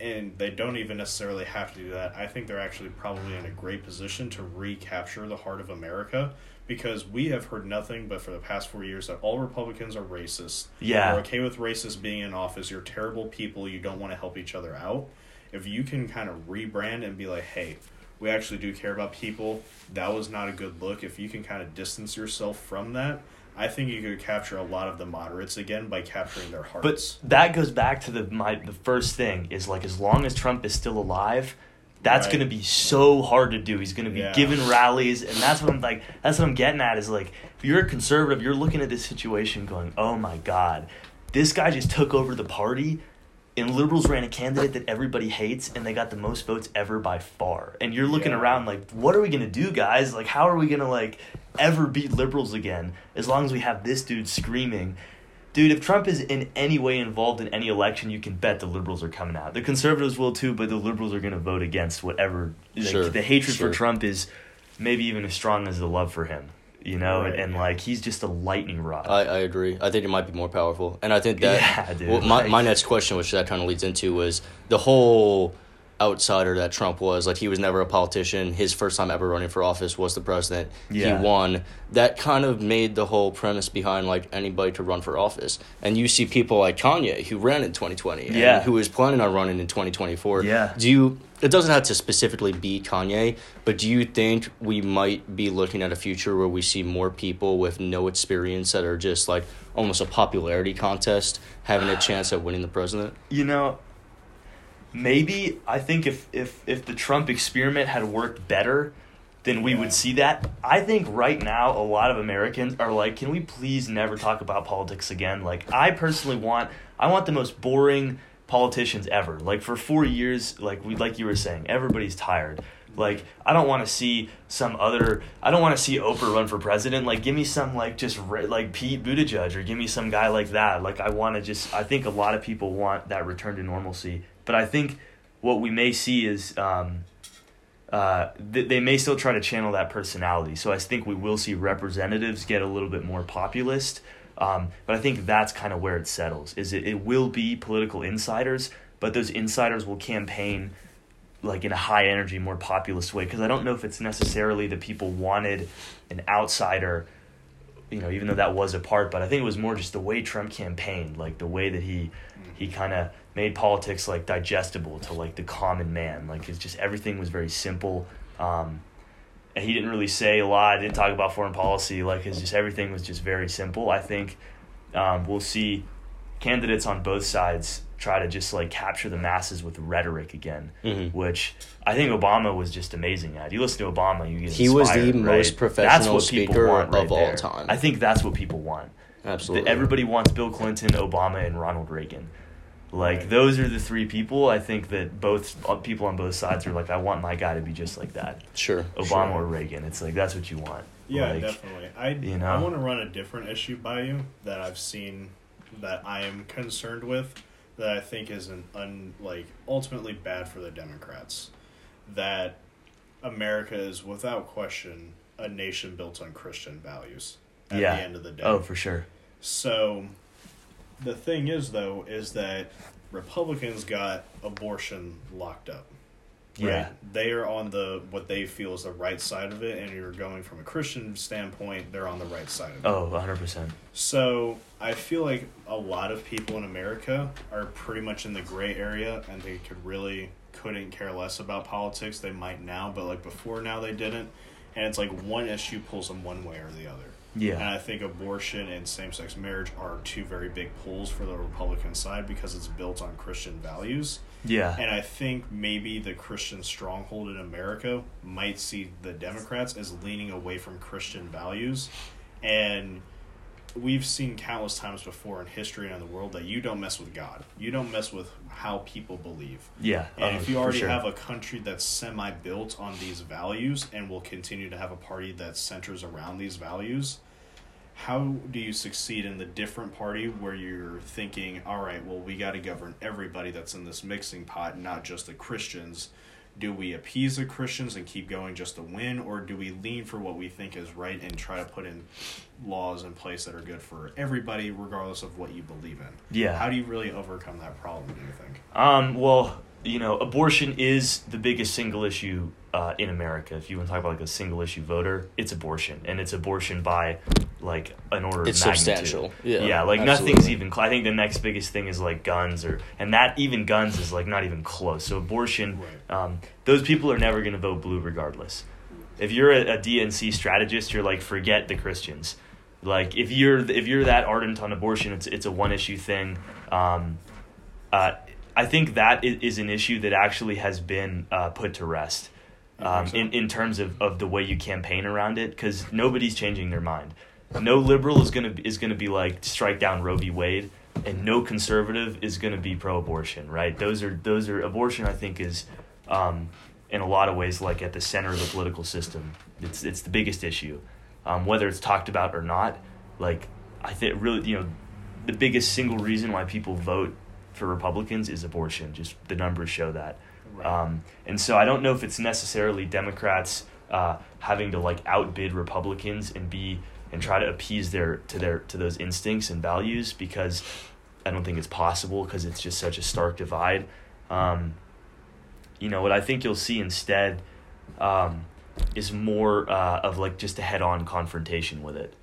and they don't even necessarily have to do that, I think they're actually probably in a great position to recapture the heart of America because we have heard nothing but for the past four years that all Republicans are racist. Yeah. You're okay with racists being in office. You're terrible people. You don't want to help each other out. If you can kind of rebrand and be like, hey, we actually do care about people, that was not a good look. If you can kind of distance yourself from that, I think you could capture a lot of the moderates again by capturing their hearts. But that goes back to the my the first thing is like as long as Trump is still alive, that's Right. going to be so hard to do. He's going to be Yeah. giving rallies, and that's what I'm like. That's what I'm getting at is like if you're a conservative, you're looking at this situation going, oh my god, this guy just took over the party. And liberals ran a candidate that everybody hates, and they got the most votes ever by far. And you're looking Yeah. around like, what are we gonna do, guys? Like, how are we gonna like ever beat liberals again? As long as we have this dude screaming, Dude, if Trump is in any way involved in any election, you can bet the liberals are coming out. The conservatives will too, but the liberals are going to vote against whatever. like, Sure, the hatred sure. for Trump is maybe even as strong as the love for him. You know, and yeah. like he's just a lightning rod. I, I agree. I think it might be more powerful, and I think that. Yeah, dude, well, my like- my next question, which that kind of leads into, was the whole outsider that Trump was. Like he was never a politician. His first time ever running for office was the president. Yeah. He won. That kind of made the whole premise behind like anybody to run for office. And you see people like Kanye who ran in twenty twenty. Yeah. Who is planning on running in twenty twenty four. Yeah. Do you? It doesn't have to specifically be Kanye, but do you think we might be looking at a future where we see more people with no experience that are just like almost a popularity contest having a chance at winning the president? you know, maybe I think if if if the Trump experiment had worked better, then we would see that. I think right now a lot of Americans are like, can we please never talk about politics again? Like I personally want I want the most boring politicians ever. Like for 4 years like we like you were saying, everybody's tired. Like I don't want to see some other. I don't want to see Oprah run for president. Like give me some like just re- like Pete Buttigieg or give me some guy like that. Like I want to just. I think a lot of people want that return to normalcy. But I think what we may see is um, uh, th- they may still try to channel that personality. So I think we will see representatives get a little bit more populist. Um, but I think that's kind of where it settles. Is it, it will be political insiders, but those insiders will campaign like in a high energy, more populist way. Because I don't know if it's necessarily that people wanted an outsider, you know, even though that was a part. But I think it was more just the way Trump campaigned, like the way that he he kind of made politics like digestible to like the common man. Like it's just everything was very simple. Um, and he didn't really say a lot. Didn't talk about foreign policy. Like it's just everything was just very simple. I think um, we'll see candidates on both sides try to just like capture the masses with rhetoric again, Mhm. which I think Obama was just amazing at. You listen to Obama, you get He was the most right? That's professional what people speaker want right of all there. time. I think that's what people want. Absolutely. Everybody wants Bill Clinton, Obama, and Ronald Reagan. Like those are the three people. I think that both uh, people on both sides are like, I want my guy to be just like that, Sure. Obama Sure. or Reagan. It's like that's what you want. Yeah, Like, definitely. I you know? I want to run a different issue by you that I've seen that I am concerned with that I think is an un like ultimately bad for the Democrats. That America is without question a nation built on Christian values. At Yeah. the end of the day. Oh, for sure. So the thing is though is that Republicans got abortion locked up. Yeah. They are on the what they feel is the right side of it and you're going from a Christian standpoint, they're on the right side of it. Oh, 100%. So I feel like a lot of people in America are pretty much in the gray area and they could really couldn't care less about politics. They might now, but like before now they didn't. And it's like one issue pulls them one way or the other. And I think abortion and same sex marriage are two very big pulls for the Republican side because it's built on Christian values. Yeah. And I think maybe the Christian stronghold in America might see the Democrats as leaning away from Christian values. And we've seen countless times before in history and in the world that you don't mess with God. You don't mess with how people believe. Yeah. And if uh, you already sure. have a country that's semi built on these values and will continue to have a party that centers around these values, how do you succeed in the different party where you're thinking, all right, well, we got to govern everybody that's in this mixing pot, not just the Christians? Do we appease the Christians and keep going just to win, or do we lean for what we think is right and try to put in laws in place that are good for everybody, regardless of what you believe in? Yeah. How do you really overcome that problem, do you think? Um, well, you know, abortion is the biggest single issue uh, in America. If you want to talk about like a single issue voter, it's abortion, and it's abortion by like an order It's of magnitude. substantial. Yeah, yeah, like nothing's even. Cl- I think the next biggest thing is like guns, or and that even guns is like not even close. So abortion, um, those people are never going to vote blue regardless. If you're a, a DNC strategist, you're like forget the Christians. Like if you're if you're that ardent on abortion, it's it's a one issue thing. Um, uh, I think that is an issue that actually has been uh, put to rest um, so? in, in terms of, of the way you campaign around it because nobody's changing their mind. No liberal is gonna is gonna be like strike down Roe v. Wade, and no conservative is gonna be pro-abortion. Right? Those are those are abortion. I think is um, in a lot of ways like at the center of the political system. It's it's the biggest issue, um, whether it's talked about or not. Like I think really you know the biggest single reason why people vote for Republicans is abortion. Just the numbers show that. Right. Um, and so I don't know if it's necessarily Democrats uh, having to like outbid Republicans and be and try to appease their to their to those instincts and values because I don't think it's possible because it's just such a stark divide. Um, you know what I think you'll see instead um, is more uh, of like just a head-on confrontation with it.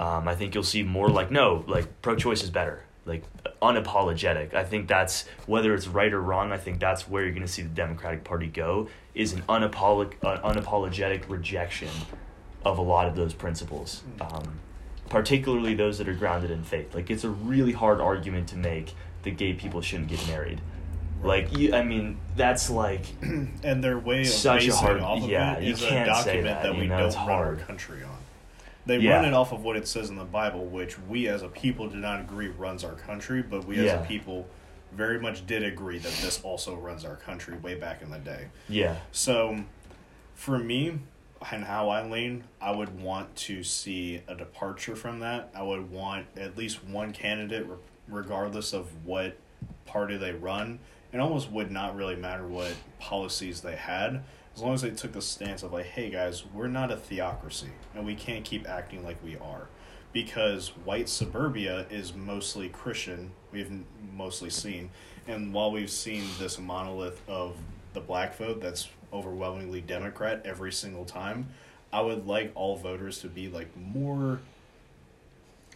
Um, I think you'll see more like no, like pro-choice is better, like unapologetic. I think that's whether it's right or wrong. I think that's where you're going to see the Democratic Party go is an unapolog- uh, unapologetic rejection of a lot of those principles, um, particularly those that are grounded in faith. Like it's a really hard argument to make that gay people shouldn't get married. Like you, I mean, that's like <clears throat> and their way of Such a hard- off of yeah, it you a document that, that, you we know, don't it's run hard. our country on. They Yeah. run it off of what it says in the Bible, which we as a people do not agree runs our country, but we as a people very much did agree that this also runs our country way back in the day. yeah, So, for me, and how I lean, I would want to see a departure from that. I would want at least one candidate, regardless of what party they run. It almost would not really matter what policies they had, as long as they took the stance of like, "Hey guys, we're not a theocracy, and we can't keep acting like we are." Because white suburbia is mostly Christian, we've mostly seen, and while we've seen this monolith of the black vote that's overwhelmingly Democrat every single time, I would like all voters to be like more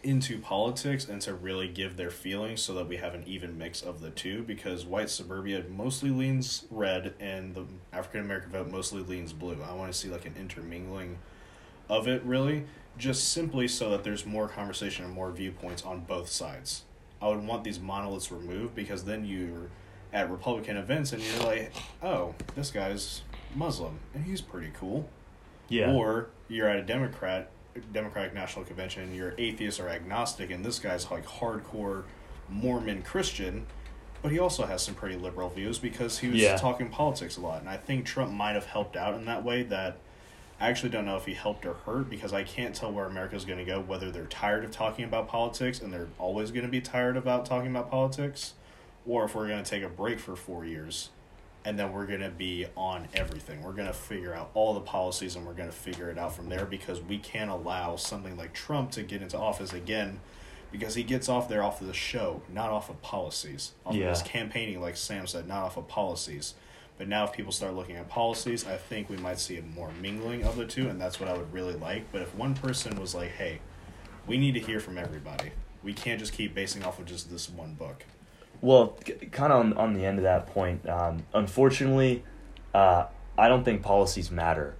into politics and to really give their feelings so that we have an even mix of the two because white suburbia mostly leans red and the African American vote mostly leans blue. I want to see like an intermingling of it really just simply so that there's more conversation and more viewpoints on both sides. I would want these monoliths removed because then you're at Republican events and you're like, oh, this guy's Muslim and he's pretty cool. Yeah. Or you're at a Democrat Democratic National Convention and you're atheist or agnostic and this guy's like hardcore Mormon Christian, but he also has some pretty liberal views because he was Yeah. talking politics a lot. And I think Trump might have helped out in that way that I actually don't know if he helped or hurt because I can't tell where America's going to go whether they're tired of talking about politics and they're always going to be tired about talking about politics or if we're going to take a break for 4 years and then we're going to be on everything. We're going to figure out all the policies and we're going to figure it out from there because we can't allow something like Trump to get into office again because he gets off there off of the show, not off of policies. Off Yeah. of his campaigning, like Sam said, not off of policies. But now, if people start looking at policies, I think we might see a more mingling of the two, and that's what I would really like. But if one person was like, hey, we need to hear from everybody, we can't just keep basing off of just this one book. Well, kind of on, on the end of that point, um, unfortunately, uh, I don't think policies matter.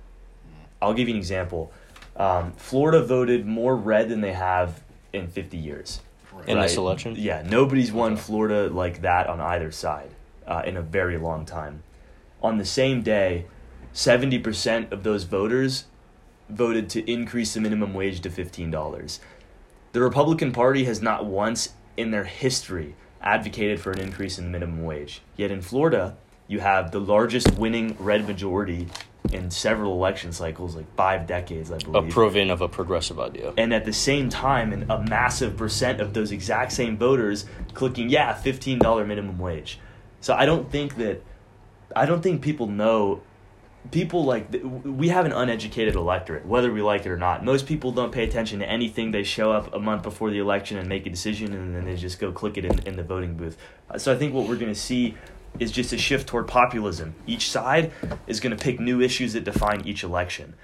I'll give you an example. Um, Florida voted more red than they have in 50 years. Right. In this election? Yeah, nobody's won Okay. Florida like that on either side uh, in a very long time. On the same day, 70% of those voters voted to increase the minimum wage to $15. The Republican Party has not once in their history advocated for an increase in the minimum wage. Yet in Florida, you have the largest winning red majority in several election cycles, like five decades, I believe. A proven of a progressive idea. and at the same time, and a massive percent of those exact same voters clicking, yeah, fifteen dollar minimum wage. So I don't think that, I don't think people know. People like we have an uneducated electorate, whether we like it or not. Most people don't pay attention to anything. They show up a month before the election and make a decision, and then they just go click it in, in the voting booth. Uh, So I think what we're going to see is just a shift toward populism. Each side is going to pick new issues that define each election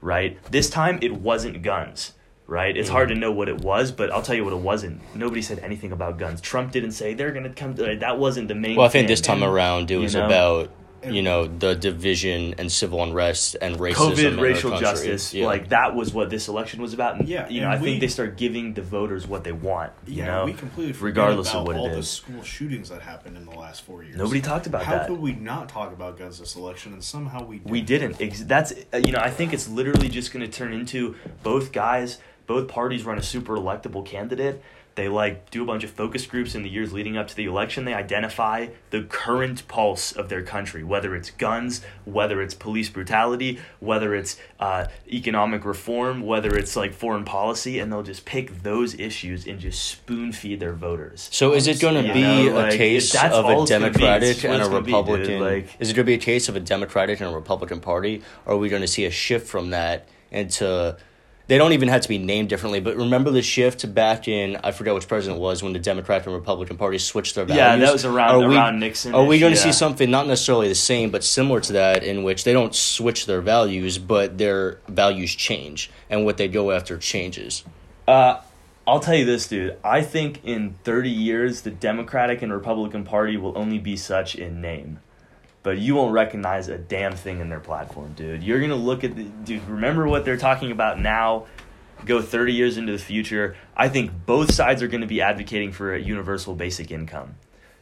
right? This time it wasn't guns, right? It's hard to know what it was, but I'll tell you what it wasn't. Nobody said anything about guns. Trump didn't say they're going to come. That wasn't the main. Well, I think this time around it You was know? about you know the division and civil unrest and racism. in COVID, our racial country. justice, Yeah. like that was what this election was about. And, Yeah, you know, and I we- think they start giving the voters what they want. You Yeah, know, we completely forget regardless about of what all it the school shootings that happened in the last four years. Nobody talked about How that. could we not talk about guns this election and somehow we did? We didn't. That's uh, you know I think it's literally just going to turn into both guys, both parties run a super electable candidate. They like do a bunch of focus groups in the years leading up to the election. They identify the current pulse of their country, whether it's guns, whether it's police brutality, whether it's uh, economic reform, whether it's like foreign policy, and they'll just pick those issues and just spoon feed their voters. So is it going to be know, a like, case of a. Democratic and a gonna be. Republican? Like- is it going to be a case of a Democratic and a Republican Party, or are we going to see a shift from that into? They don't even have to be named differently, but remember the shift back in I forget which president it was when the Democratic and Republican parties switched their values. Yeah, that was around- Are we- around Nixon-ish, Are we going to yeah. see something not necessarily the same, but similar to that, in which they don't switch their values, but their values change, and what they go after changes? Uh, I'll tell you this, dude. I think in 30 years, the Democratic and Republican Party will only be such in name. But you won't recognize a damn thing in their platform, dude. You're to look at the. Dude, remember what they're talking about now? Go 30 years into the future. I think both sides are going to be advocating for a universal basic income.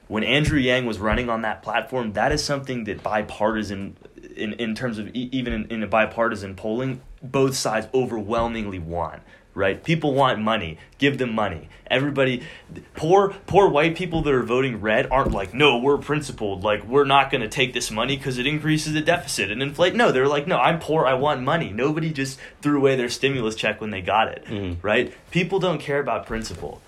When Andrew Yang was running on that platform, that is something that bipartisan, in, in terms of even in, in a bipartisan polling, both sides overwhelmingly want right? People want money. Give them money. Everybody, poor poor white people that are voting red aren't like, no, we're principled. Like we're not going to take this money because it increases the deficit and inflate. No, they're like, no, I'm poor. I want money. Nobody just threw away their stimulus check when they got it, Mhm. right? People don't care about principle.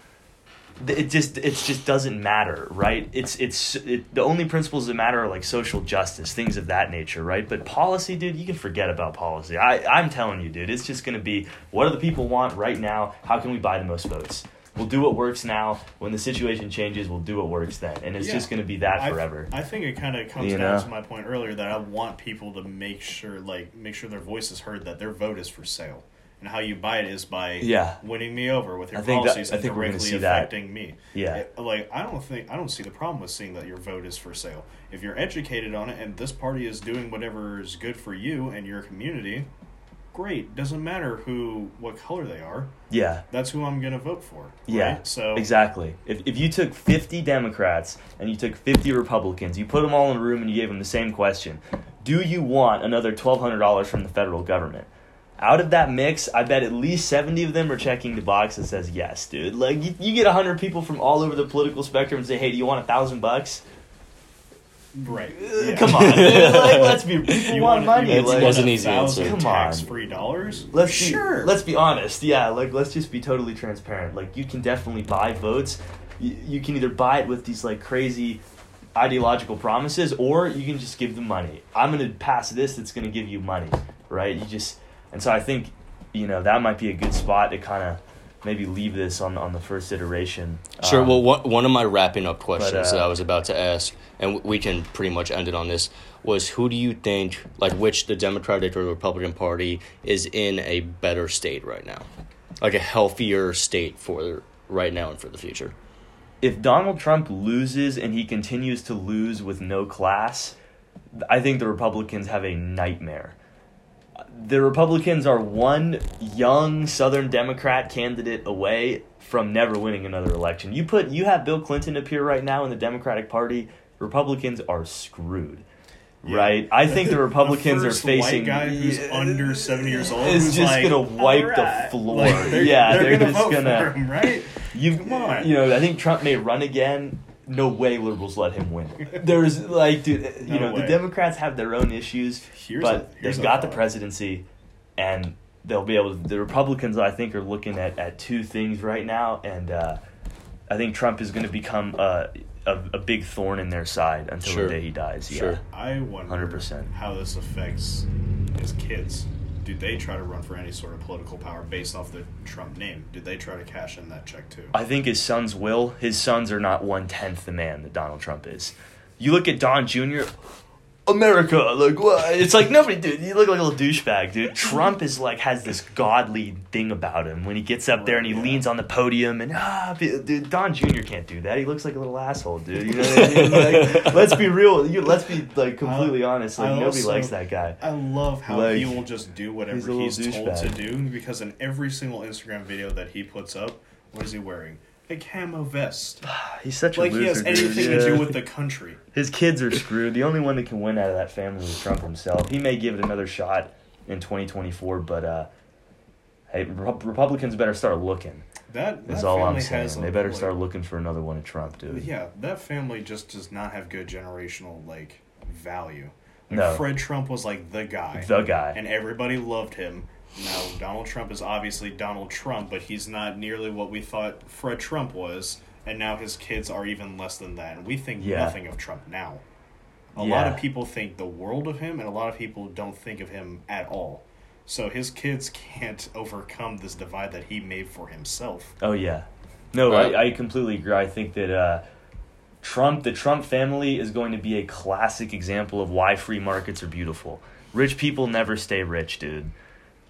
It just it just doesn't matter, right? It's it's it, the only principles that matter are like social justice, things of that nature, right? But policy, dude, you can forget about policy. I I'm telling you, dude, it's just gonna be what do the people want right now? How can we buy the most votes? We'll do what works now. When the situation changes, we'll do what works then, and it's Yeah. just gonna be that I- forever. I think it kind of comes You down know? to my point earlier that I want people to make sure, like, make sure their voice is heard, that their vote is for sale, and how you buy it is by Yeah. winning me over with your I think that- policies I and think we're gonna directly see that. affecting me. Yeah. It- like I don't think I don't see the problem with seeing that your vote is for sale. If you're educated on it and this party is doing whatever is good for you and your community, great. Doesn't matter who, what color they are. Yeah. That's who I'm gonna vote for. Yeah, right? So exactly. If, if you took 50 Democrats and you took 50 Republicans, you put them all in a room and you gave them the same question Do you want another $1,200 from the federal government? Out of that mix, I bet at least 70 of them are checking the box that says yes, dude. Like, you, you get 100 people from all over the political spectrum and say, hey, do you want a thousand bucks? right. Uh, Yeah. Come on. like, <laughs> let's be, people You want money. It like, that's an easy answer. Come on. Tax free dollars. Let's be, sure. Let's be honest. Yeah, like let's just be totally transparent. Like you can definitely buy votes. You, you can either buy it with these like crazy ideological promises, or you can just give them money. I'm gonna pass this. That's gonna give you money, right? You just and so I think you know that might be a good spot to kind of maybe leave this on on the first iteration. Sure. Um, well, one, one of my wrapping up questions uh, that I was about to ask, and we can pretty much end it on this, was who do you think, like, which the Democratic or the Republican Party is in a better state right now? Like a healthier state for right now and for the future? if Donald Trump loses and he continues to lose with no class, I think the Republicans have a nightmare. The Republicans are one young Southern Democrat candidate away from never winning another election. You put you have Bill Clinton appear right now in the Democratic Party, Republicans are screwed. Yeah. Right? I think the <laughs> Republicans first are facing white guy who's Yeah. <laughs> under seventy years old. Is just like, gonna wipe the floor. Like, they're, Yeah, they're, they're gonna just vote gonna- for him, right? <laughs> You Come on. You know, I think Trump may run again. No way liberals let him win. <laughs> There's like, dude, you No know, the. Democrats have their own issues, Here's but a- they've a got the presidency, and they'll be able. to... The Republicans, I think, are looking at, at two things right now, and uh, I think Trump is going to become a, a a big thorn in their side until Sure. the day he dies. Sure. Yeah. I wonder 100%. how this affects his kids. Do they try to run for any sort of political power based off the Trump name? Did they try to cash in that check too? I think his sons will. His sons are not one tenth the man that Donald Trump is. You look at Don Jr. America, like what? It's like nobody, dude. You look like a little douchebag, dude. <laughs> Trump is like has this godly thing about him when he gets up there and he yeah. leans on the podium and ah, dude. Don Jr. can't do that. He looks like a little asshole, dude. You know what I mean? Like, <laughs> let's be real. You, let's be like completely honest. Like I nobody also- likes that guy. I love how Like, he will just do whatever a little he's, told to do because in every single Instagram video that he puts up, what is he wearing? A camo vest. <sighs> He's such a Like loser. he has dude. anything to do with the country. <laughs> His kids are screwed. The only one that can win out of that family is Trump himself. He may give it another shot in 2024, but uh, hey, Rep- Republicans better start looking. That, that Is all I'm saying. They better like- start looking for another one of Trump, dude. Yeah, that family just does not have good generational like value. Like No. Fred Trump was like the guy. The guy. and everybody loved him. Now Donald Trump is obviously Donald Trump, but he's not nearly what we thought Fred Trump was, and now his kids are even less than that, and we think Yeah. nothing of Trump now. A lot of people think the world of him, and a lot of people don't think of him at all. So his kids can't overcome this divide that he made for himself. Oh yeah, no, Right. I, I completely agree. I think that uh, Trump, the Trump family, is going to be a classic example of why free markets are beautiful. Rich people never stay rich, dude.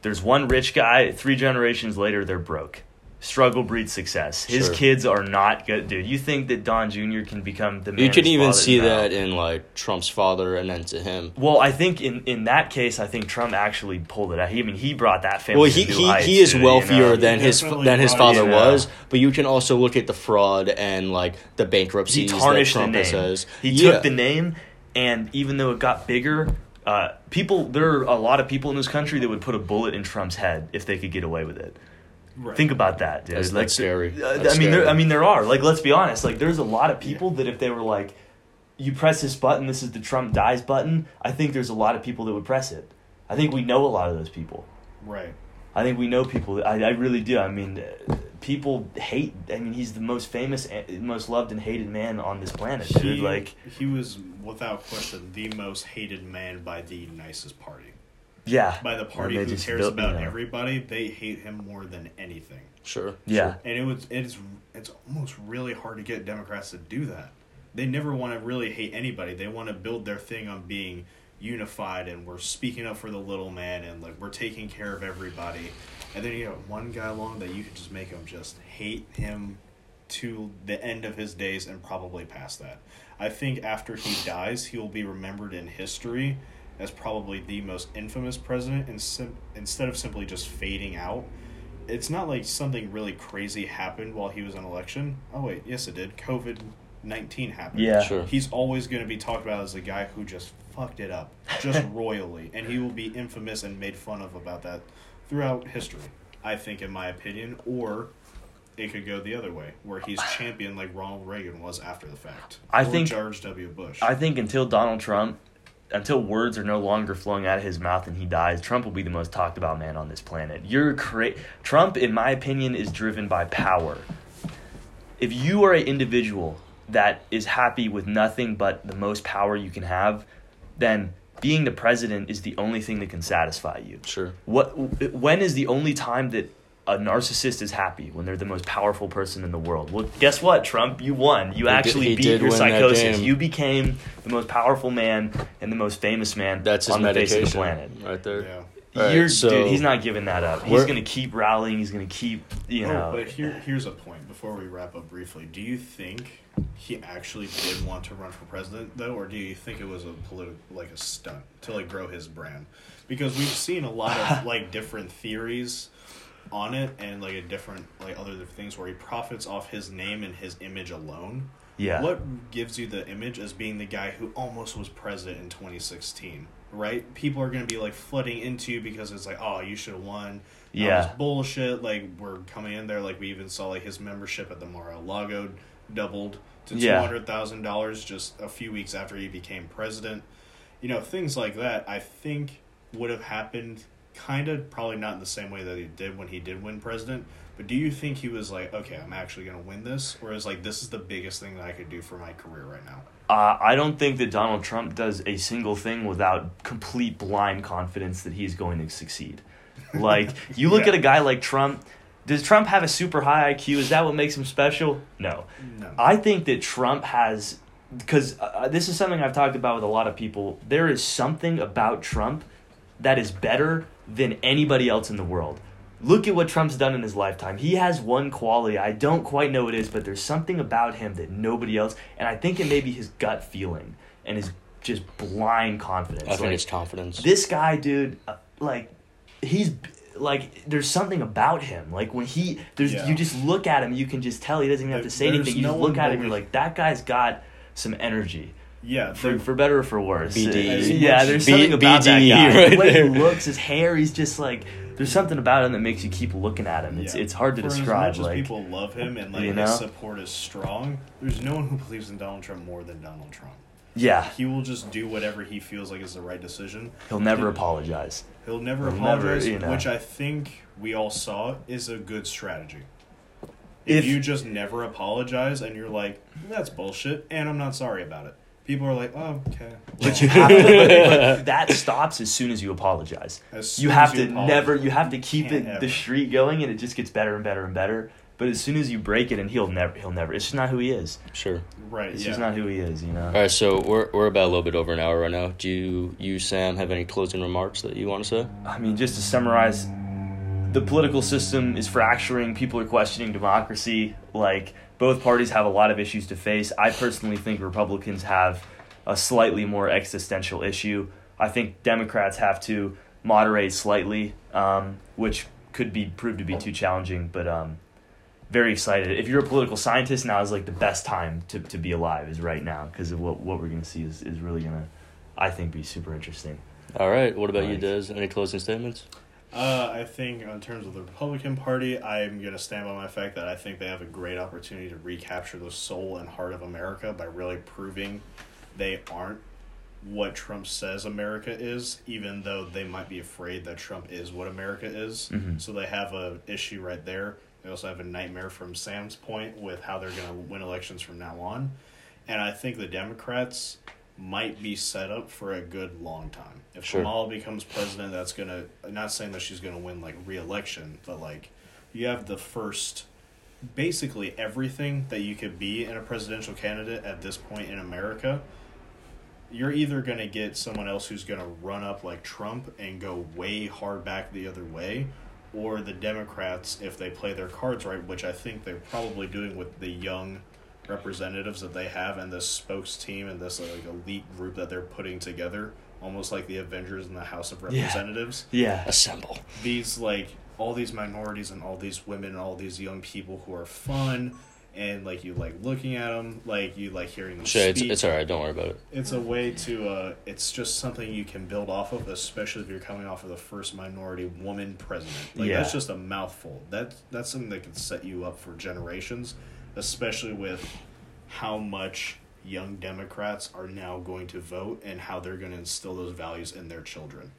There's one rich guy. Three generations later, they're broke. Struggle breeds success. His Sure. kids are not good, dude. You think that Don Jr. can become the man You can even see No. that in like Trump's father and then to him. Well, I think in, in that case, I think Trump actually pulled it out. He, I mean, he brought that family. Well, he new he, heights, he is dude, you wealthier know? than He his than his brought father it, was, but you can also look at the fraud and like the bankruptcies he tarnished that Trump the name. says. He Yeah. took the name, and even though it got bigger, uh, people there are a lot of people in this country that would put a bullet in Trump's head if they could get away with it. Right. Think about that, dude. That's- like, that's scary. uh, That's I mean, there. I mean, there are. Like, let's be honest. Like, there's a lot of people that if they were like, you press this button, this is the Trump dies button. I think there's a lot of people that would press it. I think we know a lot of those people. Right. I think we know people. that- I, I really do. I mean, uh, people hate. I mean, he's the most famous, and most loved and hated man on this planet, dude. He, like, he was without question the most hated man by the nicest party. yeah, By the party who cares built- about you know. everybody, they hate him more than anything. Sure. Yeah. And it was it's it's almost really hard to get Democrats to do that. They never want to really hate anybody. They want to build their thing on being unified and we're speaking up for the little man and like we're taking care of everybody. And then you know one guy along that you could just make him just hate him to the end of his days and probably past that. I think after he dies, he will be remembered in history as probably the most infamous president and sim- instead of simply just fading out. It's not like something really crazy happened while he was in election. Oh wait, yes it did. COVID nineteen happened. Yeah. Sure. He's always going to be talked about as the guy who just fucked it up, just <laughs> royally, and he will be infamous and made fun of about that throughout history. I think, in my opinion, or it could go the other way, where he's championed like Ronald Reagan was after the fact. I or think- George W. Bush. I think until Donald Trump, until words are no longer flowing out of his mouth and he dies, Trump will be the most talked about man on this planet. You're cra- Trump, in my opinion, is driven by power. If you are an individual that is happy with nothing but the most power you can have, then being the president is the only thing that can satisfy you. Sure. What? When is the only time that a narcissist is happy when they're the most powerful person in the world? Well, guess what, Trump? You won. You did- actually he beat your win psychosis. You became the most powerful man and the most famous man That's on the face of the planet. right there. yeah. All right, You're, so- dude, he's not giving that up. He's gonna keep rallying. He's gonna keep, you oh, know. Oh, but here, here's a point before we wrap up briefly. Do you think he actually did want to run for president, though, or do you think it was a political, like a stunt to like grow his brand? Because we've seen a lot of <laughs> like different theories on it, and like a different like other things where he profits off his name and his image alone. yeah. What gives you the image as being the guy who almost was president in 2016? Right? People are going to be like flooding into because it's like, oh, you should have won. Yeah. bullshit. Like we're coming in there. Like we even saw like his membership at the Mar-a-Lago doubled to two Yeah. hundred thousand dollars just a few weeks after he became president. You know, things like that. I think would have happened. Kind of, probably not in the same way that he did when he did win president. But do you think he was like, okay, I'm actually going to win this, or is like this is the biggest thing that I could do for my career right now? Uh, I don't think that Donald Trump does a single thing without complete blind confidence that he's going to succeed. <laughs> Like, you look Yeah. at a guy like Trump. Does Trump have a super high IQ? Is that what makes him special? No. No. I think that Trump has, because uh, this is something I've talked about with a lot of people. There is something about Trump that is better than anybody else in the world. Look at what Trump's done in his lifetime. He has one quality. I don't quite know what it is, but there's something about him that nobody else, and I think it may be his gut feeling and his just blind confidence. I think Like, it's confidence. this guy, dude, uh, like he's like there's something about him. Like when he there's Yeah. you just look at him, you can just tell he doesn't even have to say There's anything. You no just look at him, you're like that guy's got some energy. Yeah, For, for better or for worse. BD. Yeah, much- there's B- something about that BDE guy. right the way there. he looks, his hair, he's just like there's something about him that makes you keep looking at him. It's yeah. it's hard to For describe. As much like as people love him and like you know? his support is strong, there's no one who believes in Donald Trump more than Donald Trump. yeah, He will just do whatever he feels like is the right decision. he'll never apologize. He'll never He'll never, apologize, you know. which I think we all saw is a good strategy. If, If- you just never apologize and you're like, that's bullshit, and I'm not sorry about it, people are like, oh, okay. But you have to, but <laughs> that stops as soon as you apologize. As you have as to apologize- never you have to keep it ever. the streak going and it just gets better and better and better but as soon as you break it and he'll never he'll never it's just not who he is sure. Right, it's yeah. just not who he is you know All right, so we're we're about a little bit over an hour right now. Do you, you Sam, have any closing remarks that you want to say? i mean just to summarize the political system is fracturing people are questioning democracy like both parties have a lot of issues to face i personally think republicans have a slightly more existential issue i think democrats have to moderate slightly um, which could be proved to be too challenging but um, very excited. If you're a political scientist, now is like the best time to, to be alive is right now because of what, what we're gonna see is, is really gonna, I think, be super interesting. All right, what about you, Right. Des? Any closing statements? Uh, I think in terms of the Republican Party, I'm going to stand by my fact that I think they have a great opportunity to recapture the soul and heart of America by really proving they aren't what Trump says America is, even though they might be afraid that Trump is what America is. Mhm. So they have a issue right there. They also have a nightmare from Sam's point with how they're going to win elections from now on. And I think the Democrats might be set up for a good long time. If Sure. Kamala becomes president, that's going to, not saying that she's to win like re-election, but like you have the first, basically everything that you could be in a presidential candidate at this point in America. You're either to get someone else who's to run up like Trump and go way hard back the other way, or the Democrats, if they play their cards right, which I think they're probably doing with the young representatives that they have and this spokes team and this like elite group that they're putting together almost like the Avengers in the House of Representatives. Yeah. Assemble. These like all these minorities and all these women and all these young people who are fun and like you like looking at them, like you like hearing them Shay, it's, speak. it's all right. Don't worry about it. It's a way to. Uh, it's just something you can build off of, especially if you're coming off of the first minority woman president. Like Yeah. that's just a mouthful. that's that's something that can set you up for generations, especially with how much young Democrats are now going to vote and how they're going to instill those values in their children.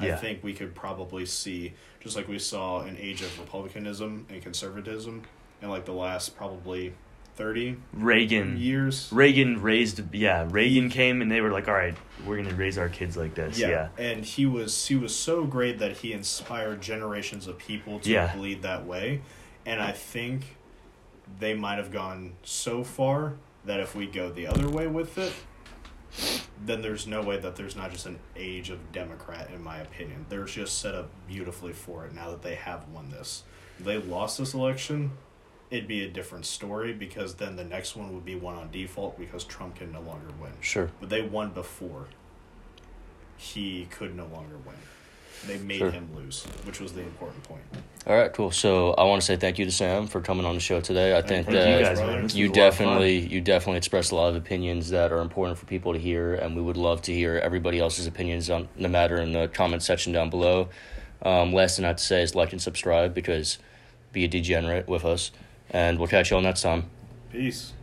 I think we could probably see, just like we saw an age of republicanism and conservatism in like the last probably thirty Reagan. years. Reagan raised. Yeah. Reagan came and they were like, all right, we're gonna raise our kids like this. Yeah. and he was he was so great that he inspired generations of people to Yeah. bleed that way, and I think they might have gone so far that if we go the other way with it, then there's no way that there's not just an age of Democrat, in my opinion. They're just set up beautifully for it now that they have won this. If they lost this election, it'd be a different story because then the next one would be one on default because Trump can no longer win. Sure. But they won before. He could no longer win. They made Sure. him lose, which was the important point. All right, cool. So I want to say thank you to Sam for coming on the show today. I think that you guys, brother. man. This you was a lot of fun. definitely you definitely expressed a lot of opinions that are important for people to hear and we would love to hear everybody else's opinions on the matter in the comment section down below um, last thing i have to say is like and subscribe because be a degenerate with us and we'll catch you all next time Peace.